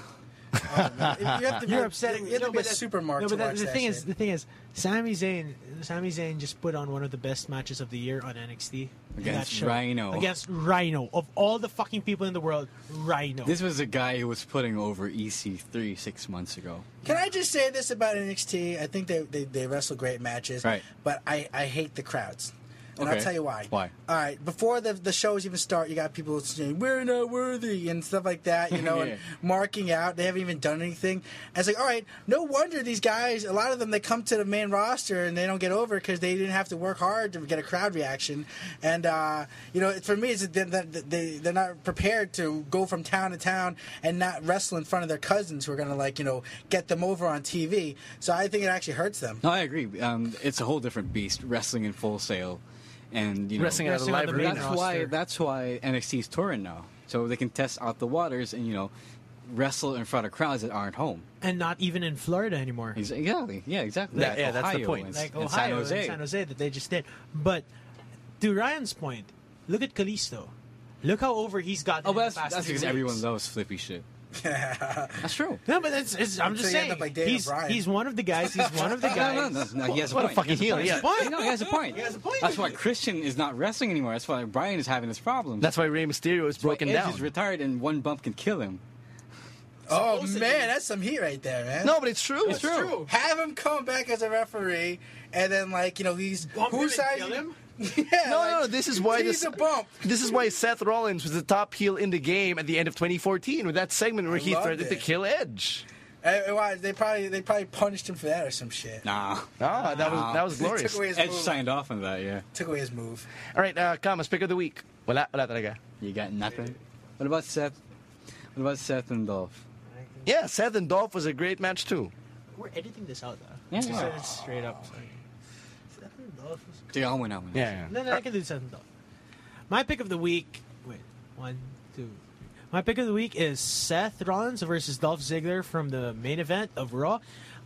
Oh, you have to be,
You're upsetting.
You have
no,
to be
but that-
supermarket
No, but that, the
that
thing
shit.
is, the thing is, Sami Zayn, Sami Zayn just put on one of the best matches of the year on NXT
Against. Rhino.
Against Rhino of all the fucking people in the world, Rhino.
This was a guy who was putting over EC3 six months ago.
Can I just say this about NXT? I think they, they, they wrestle great matches,
Right.
but I, I hate the crowds. And
Okay.
I'll tell you why.
Why?
All right. Before the, the shows even start, you got people saying, we're not worthy, and stuff like that, you know,
Yeah.
and marking out. They haven't even done anything. And it's like, all right, no wonder these guys, a lot of them, they come to the main roster and they don't get over because they didn't have to work hard to get a crowd reaction. And, uh, you know, for me, it's that that they, they're not prepared to go from town to town and not wrestle in front of their cousins who are going to, like, you know, get them over on TV. So I think it actually hurts them.
No, I agree. Um, it's a whole different beast, wrestling in full sail, and you know,
Wrestling at a live
the
arena.
main
that's why that's why NXT is touring now, so they can test out the waters and you know, wrestle in front of crowds that aren't home.
and not even in Florida anymore.
Exactly. Yeah, exactly.
Yeah,
Like
yeah, that's the point.
and-
like
and
Ohio
San Jose.
and San Jose that they just did. But to Ryan's point, look at Kalisto. Look how over he's gotten.
Oh,
in
but
the
that's,
past
that's because
weeks.
everyone loves flippy shit. that's true.
No, but that's, it's, I'm
Until
just
you end
saying.
up like Daniel
he's,
Bryan.
he's one of the guys. He's one of the guys.
no, no, no, he has a
What a
point.
fucking
He has
heel, yeah.
point. No, he has a point.
He has a point.
That's why Christian is not wrestling anymore. That's why Brian is having his problems.
That's why Rey Mysterio is
That's
broken
Edge
down.
is retired and one bump can kill him.
Oh,
Supposed
man, that's some heat right there, man.
no, but it's true.
It's true.
Have him come back as a referee, and then like you know he's
Bump him
whose
and
side?
kill him?
Yeah,
No,
like,
no, no. This is why this.
a bump.
This is why Seth Rollins was the top heel in the game at the end of 2014 with that segment where he
loved
threatened to kill Edge.
Eh, why, they probably they probably punished him for that or some shit.
Nah.
Oh, that was that was
They
glorious.
took away his
Edge
move.
signed off on that, yeah.
Took away his move.
All right, uh, Kamas, pick of the week. Wala, wala talaga.
You got nothing. What about Seth? What about Seth and Dolph?
Yeah, Seth and Dolph was a great match too.
We're editing this out, though.
Yeah, yeah.
said it straight up. Sorry. Seven Dolph was-
Sige, ako muna, ako muna.
Yeah, yeah.
No, no, I can do seven Dolph. My pick of the week. Wait, one, two. three. My pick of the week is Seth Rollins versus Dolph Ziggler from the main event of Raw.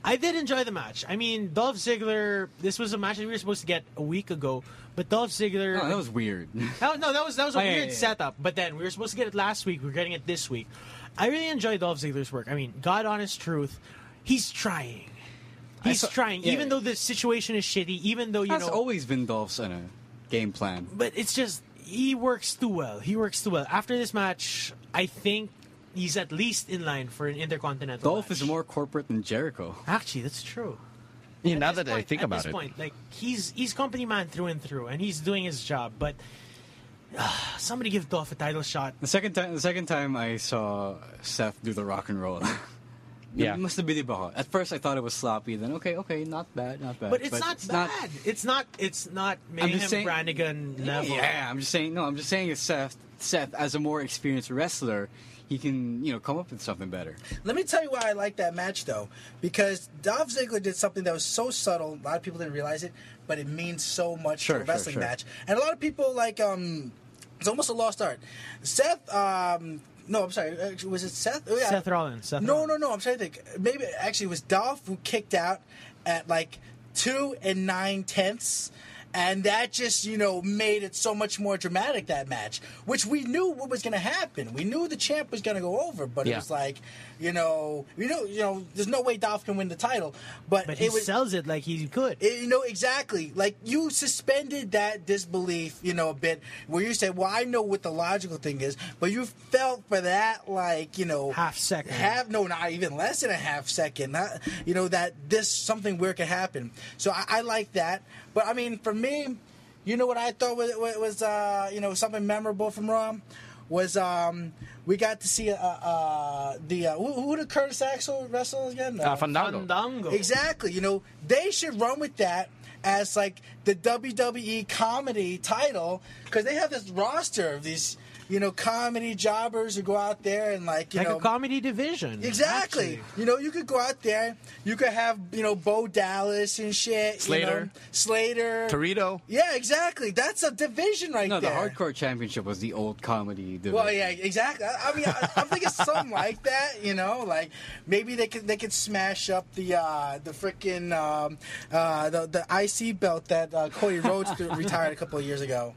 I did enjoy the match. I mean, Dolph Ziggler. This was a match that we were supposed to get a week ago, but Dolph Ziggler.
Oh, that was weird.
That- no, that was that was a
Oh, yeah,
weird
yeah, yeah.
setup. But then we were supposed to get it last week. We're getting it this week. I really enjoyed Dolph Ziggler's work. I mean, God honest truth, he's trying. He's
saw-
trying,
yeah.
even though the situation is shitty. Even though you
That's
know,
always been Dolph's uh, game plan.
but it's just he works too well. He works too well. After this match, I think he's at least in line for an intercontinental.
Dolph
match.
is more corporate than Jericho.
Actually, that's true.
Yeah,
At
now
this
that I think
at
about
this
it,
point, like he's he's company man through and through, and he's doing his job. But ah, somebody give Dolph a title shot.
The second time, the second time I saw Seth do the rock and roll,
Yeah.
it must have been ako. At first, I thought it was sloppy. Then, okay, okay, not bad, not bad.
But it's not bad. it's not. It's not Mayhem
just saying-
Brannigan level.
Yeah, I'm just saying. No, I'm just saying. It's Seth. Seth, as a more experienced wrestler, he can you know come up with something better.
Let me tell you why I like that match though, because Dolph Ziggler did something that was so subtle. A lot of people didn't realize it, but it means so much
Sure,
to a
sure,
wrestling
sure.
match. And a lot of people like um, it's almost a lost art. Seth, um, no, I'm sorry, uh, was it Seth? Oh, yeah.
Seth Rollins. Seth
No,
Rollins.
no, no. I'm trying to think. Maybe actually it was Dolph who kicked out at like two and nine tenths. And that just, you know, made it so much more dramatic that match, which we knew what was going to happen. We knew the champ was going to go over, but it was like, you know, we know, you know, there's no way Dolph can win the title, but,
But he
it was,
sells it like he could.
it- you know exactly like you suspended that disbelief you know a bit where you said well i know what the logical thing is but you felt for that like you know
Half second.
half no not even less than a half second not, you know that this something weird could happen so i, I like that but i mean for me you know what i thought was, was uh, you know something memorable from raw was um we got to see uh, uh the uh, who, who did Curtis Axel wrestle again?
uh, Fandango.
Fandango.
Exactly. You know, they should run with that as like the WWE comedy title because they have this roster of these, you know, comedy jobbers who go out there and like, you
like
know,
a comedy division.
Exactly.
actually.
You know, you could go out there. You could have, you know, Bo Dallas and shit. you
Slater.
know, Slater.
Torito.
Yeah, exactly. That's a division right
No, the hardcore championship was the old comedy. Division.
Well, yeah, exactly. I, I mean, I, I'm thinking something like that. You know, like maybe they could they could smash up the uh, the freaking um, uh, the the IC belt that uh, Cody Rhodes retired a couple of years ago.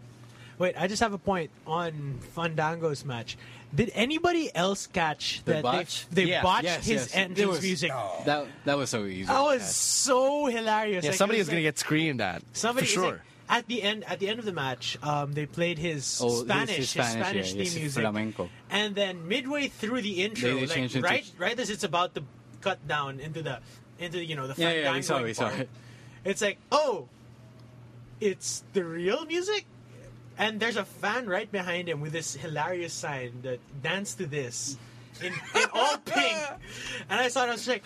Wait, I just have a point on Fandango's match. Did anybody else catch
The
that
botch?
they, they
Yes,
botched
yes,
his
yes.
entrance
It was-
music?
That that was so easy.
That was so hilarious.
Yeah,
Like,
somebody
it
was gonna get screamed at.
Somebody
for sure.
like, at the end, at the end of the match, um, they played his
Oh,
Spanish,
his
his
Spanish,
Spanish,
yeah,
theme
his
music,
flamenco.
and then midway through the intro,
They- they
like,
changed it
right, right as it's about to cut down into the, into you know the
Yeah, yeah, we saw it,
Fandango
we saw
part,
it.
It's like, oh, it's the real music, and there's a fan right behind him with this hilarious sign that dance to this in, in all pink, and I saw it, I was like,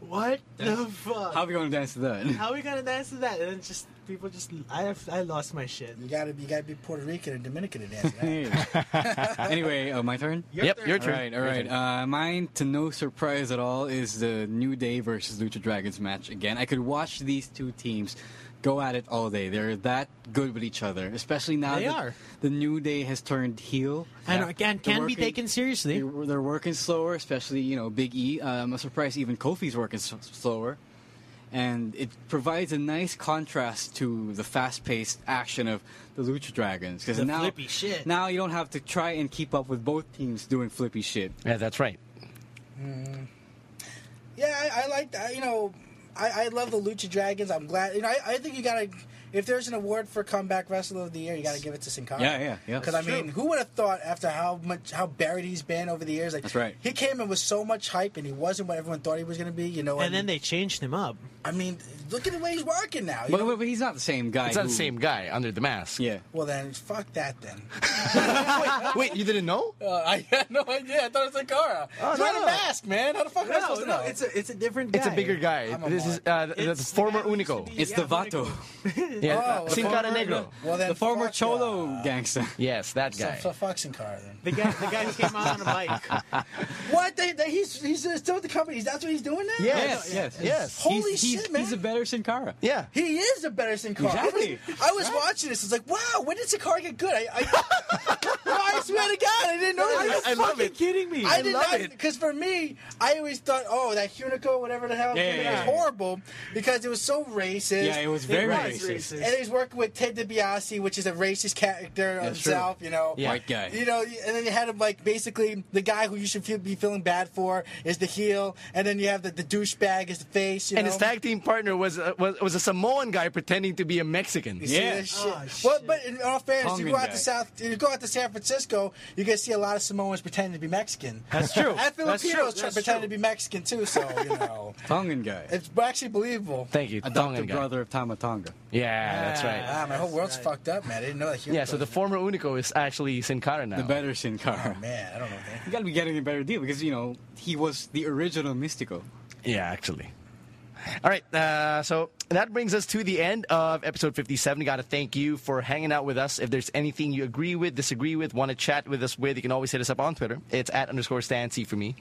what the fuck?
How are we going to dance to that?
How are we gonna dance to that? And then just people just I have, I lost my shit.
You gotta you gotta be Puerto Rican and Dominican to dance. to that.
anyway, uh, my turn.
Yep, your
All
turn.
right, all right. Uh, mine, to no surprise at all, is the New Day versus Lucha Dragons match again. I could watch these two teams go at it all day. They're that good with each other, especially now
They
that
are.
the New Day has turned heel.
And
Yeah.
again,
They're
can be taken seriously.
They're, they're working slower, especially you know Big E. Uh, I'm surprised even Kofi's working s- slower, and it provides a nice contrast to the fast-paced action of the Lucha Dragons. Because now,
flippy shit.
now you don't have to try and keep up with both teams doing flippy shit.
Yeah, that's right.
Yeah, I, I like that. You know, I, I love the Lucha Dragons. I'm glad. You know, I, I think you gotta. If there's an award for comeback wrestler of the year, you gotta give it to Sin Cara.
Yeah, yeah, yeah.
Because I
That's
mean, who would have thought after how much how buried he's been over the years? Like
That's right.
He came in with so much hype, and he wasn't what everyone thought he was gonna be. You know,
and then they changed him up.
I mean, look at the way he's working now.
But, but, but he's not the same guy.
It's not
who-
the same guy under the mask.
Yeah.
well, then fuck that then.
Wait, you didn't know?
Uh, I had no idea. I thought it was Sin Cara. he's
no,
wearing
no.
a mask, man. How the fuck am I
No,
supposed to know?
it's a it's a different guy.
It's a bigger guy.
I'm a
This is uh, the, the
It's the
former
guy who used to
Hunico.
be-
It's
Yeah,
the Vato.
Yeah,
Oh,
Sin
the
Cara
former-
Negro.
well, then
the former
fuck,
Cholo
uh,
gangster.
Yes, that guy.
so fuck Sin Cara then.
The guy the guy who came out on a bike.
What? They, they, he's he's uh, still with the company. That's what he's doing now.
Yes.
Yes, yes,
Yes.
Holy
he's, he's,
shit, man.
He's a better Sin Cara.
Yeah.
He is a better Sin Cara.
Exactly.
I was, I was watching this. It's like, wow, when did Sin Cara get good? I, I, I swear to God, I didn't know that.
I love it.
Kidding me?
I did
love
not
it.
because for me, I always thought, oh, that Hunico, whatever the hell,
Yeah,
it
yeah,
was
yeah.
horrible because it was so racist.
Yeah, it was
It
very
was
racist.
racist.
And he's working with Ted DiBiase, which is a racist character
That's true.
you know.
Yeah.
White guy.
You know, and then you had him like basically the guy who you should feel, be feeling bad for is the heel, and then you have the, the douchebag is the face. You
And
know?
his tag team partner was, uh, was was a Samoan guy pretending to be a Mexican.
You see
Yeah.
shit?
Oh,
Well, but in all fairness, you go out
guy.
to South, you go out to San Francisco, you can see a lot of Samoans pretending to be Mexican.
That's true.
And
That's true.
Filipinos try-
That's
pretending to be Mexican too. So you know,
Tongan guy.
it's actually believable.
Thank you.
Adopted
Tongan guy.
brother of Tama Tonga.
Yeah, that's right.
Ah, my whole world's
right.
fucked up, man. I didn't know that.
Yeah, so the former Hunico is actually Sin Cara now.
The better Sin Cara.
Oh, man, I don't know. Man.
You gotta be getting a better deal because, you know, he was the original Mystico.
Yeah, actually. All right, uh, so that brings us to the end of episode 57. Got to thank you for hanging out with us. If there's anything you agree with, disagree with, want to chat with us with, you can always hit us up on Twitter. It's at underscore Stancy for me.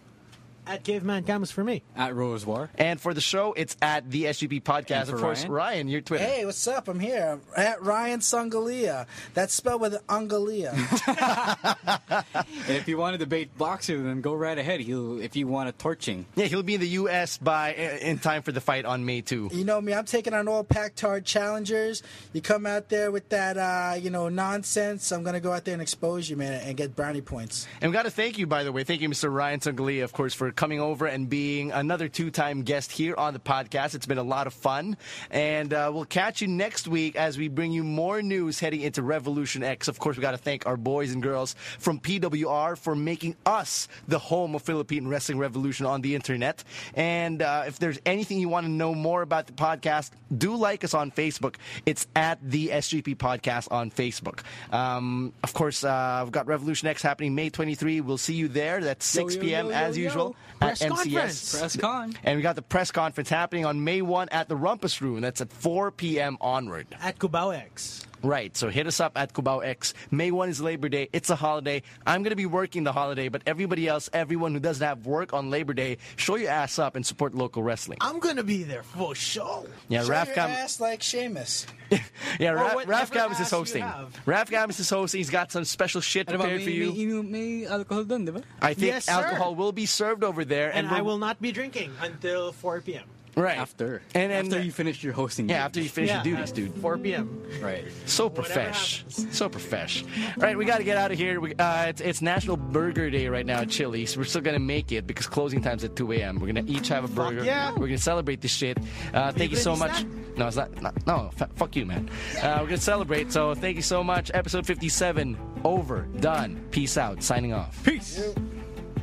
At Caveman Camus for me.
At Rose War.
And for the show, it's at the SGP Podcast.
And for
Of course,
Ryan?
Ryan, your Twitter.
Hey, what's up? I'm here at Ryan Songalia. That's spelled with Angalia.
And if you want to debate Boxer, then go right ahead. He'll, if you want a torching.
Yeah, he'll be in the U.S. by in time for the fight on May 2.
you know me, I'm taking on all Pactard challengers. You come out there with that, uh, you know, nonsense. I'm gonna go out there and expose you, man, and get brownie points.
And we got to thank you, by the way. Thank you, Mr. Ryan Songalia, of course, for coming over and being another two time guest here on the podcast. It's been a lot of fun. And uh, we'll catch you next week as we bring you more news heading into Revolution X. Of course, we got to thank our boys and girls from PWR for making us the home of Philippine Wrestling Revolution on the internet. And uh, if there's anything you want to know more about the podcast, do like us on Facebook. It's at the SGP Podcast on Facebook. Um, of course, uh, we've got Revolution X happening May 23. We'll see you there. That's 6
yo,
p.m.
yo,
as
yo,
usual
Press
at
conference.
MCS.
Press con.
And we got the press conference happening on May 1 at the Rumpus Room. That's at 4 p.m. onward.
At Cubao X.
Right, so hit us up at Cubao X. May 1 is Labor Day. It's a holiday. I'm going to be working the holiday, but everybody else, everyone who doesn't have work on Labor Day, show your ass up and support local wrestling.
I'm gonna be there for sure.
Yeah,
Show
Raf
your
Cam-
ass like Sheamus.
yeah,
Or
Raf,
whatever
Gamis is hosting.
have.
Raf Gamis is hosting. He's got some special shit
Ano
prepared
may,
for you.
May, may alcohol dun, di?
I think
Yes, sir.
alcohol will be served over there,
And
we'll-
I will not be drinking until 4 p.m.
right
After.
and, and
after you finish your hosting.
yeah
gig.
after you finish
yeah,
your duties, dude.
4 p.m.
Right.
So
Whatever
profesh.
happens.
So profesh. All right, we got to get out of here. We, uh, it's, it's National Burger Day right now at Chili's. We're still going to make it because closing time's at 2 a.m. We're going to each have a burger.
yeah.
We're going to celebrate this shit. Uh, thank you so much.
snack.
No, it's not. not no, f- fuck you, man. Uh, we're going to celebrate. So thank you so much. Episode 57 over. Done. Peace out. Signing off.
Peace.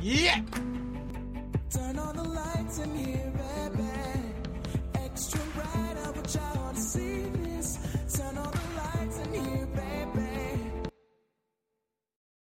Yeah!
Turn on the lights in here, baby. Extra bright, I want y'all to see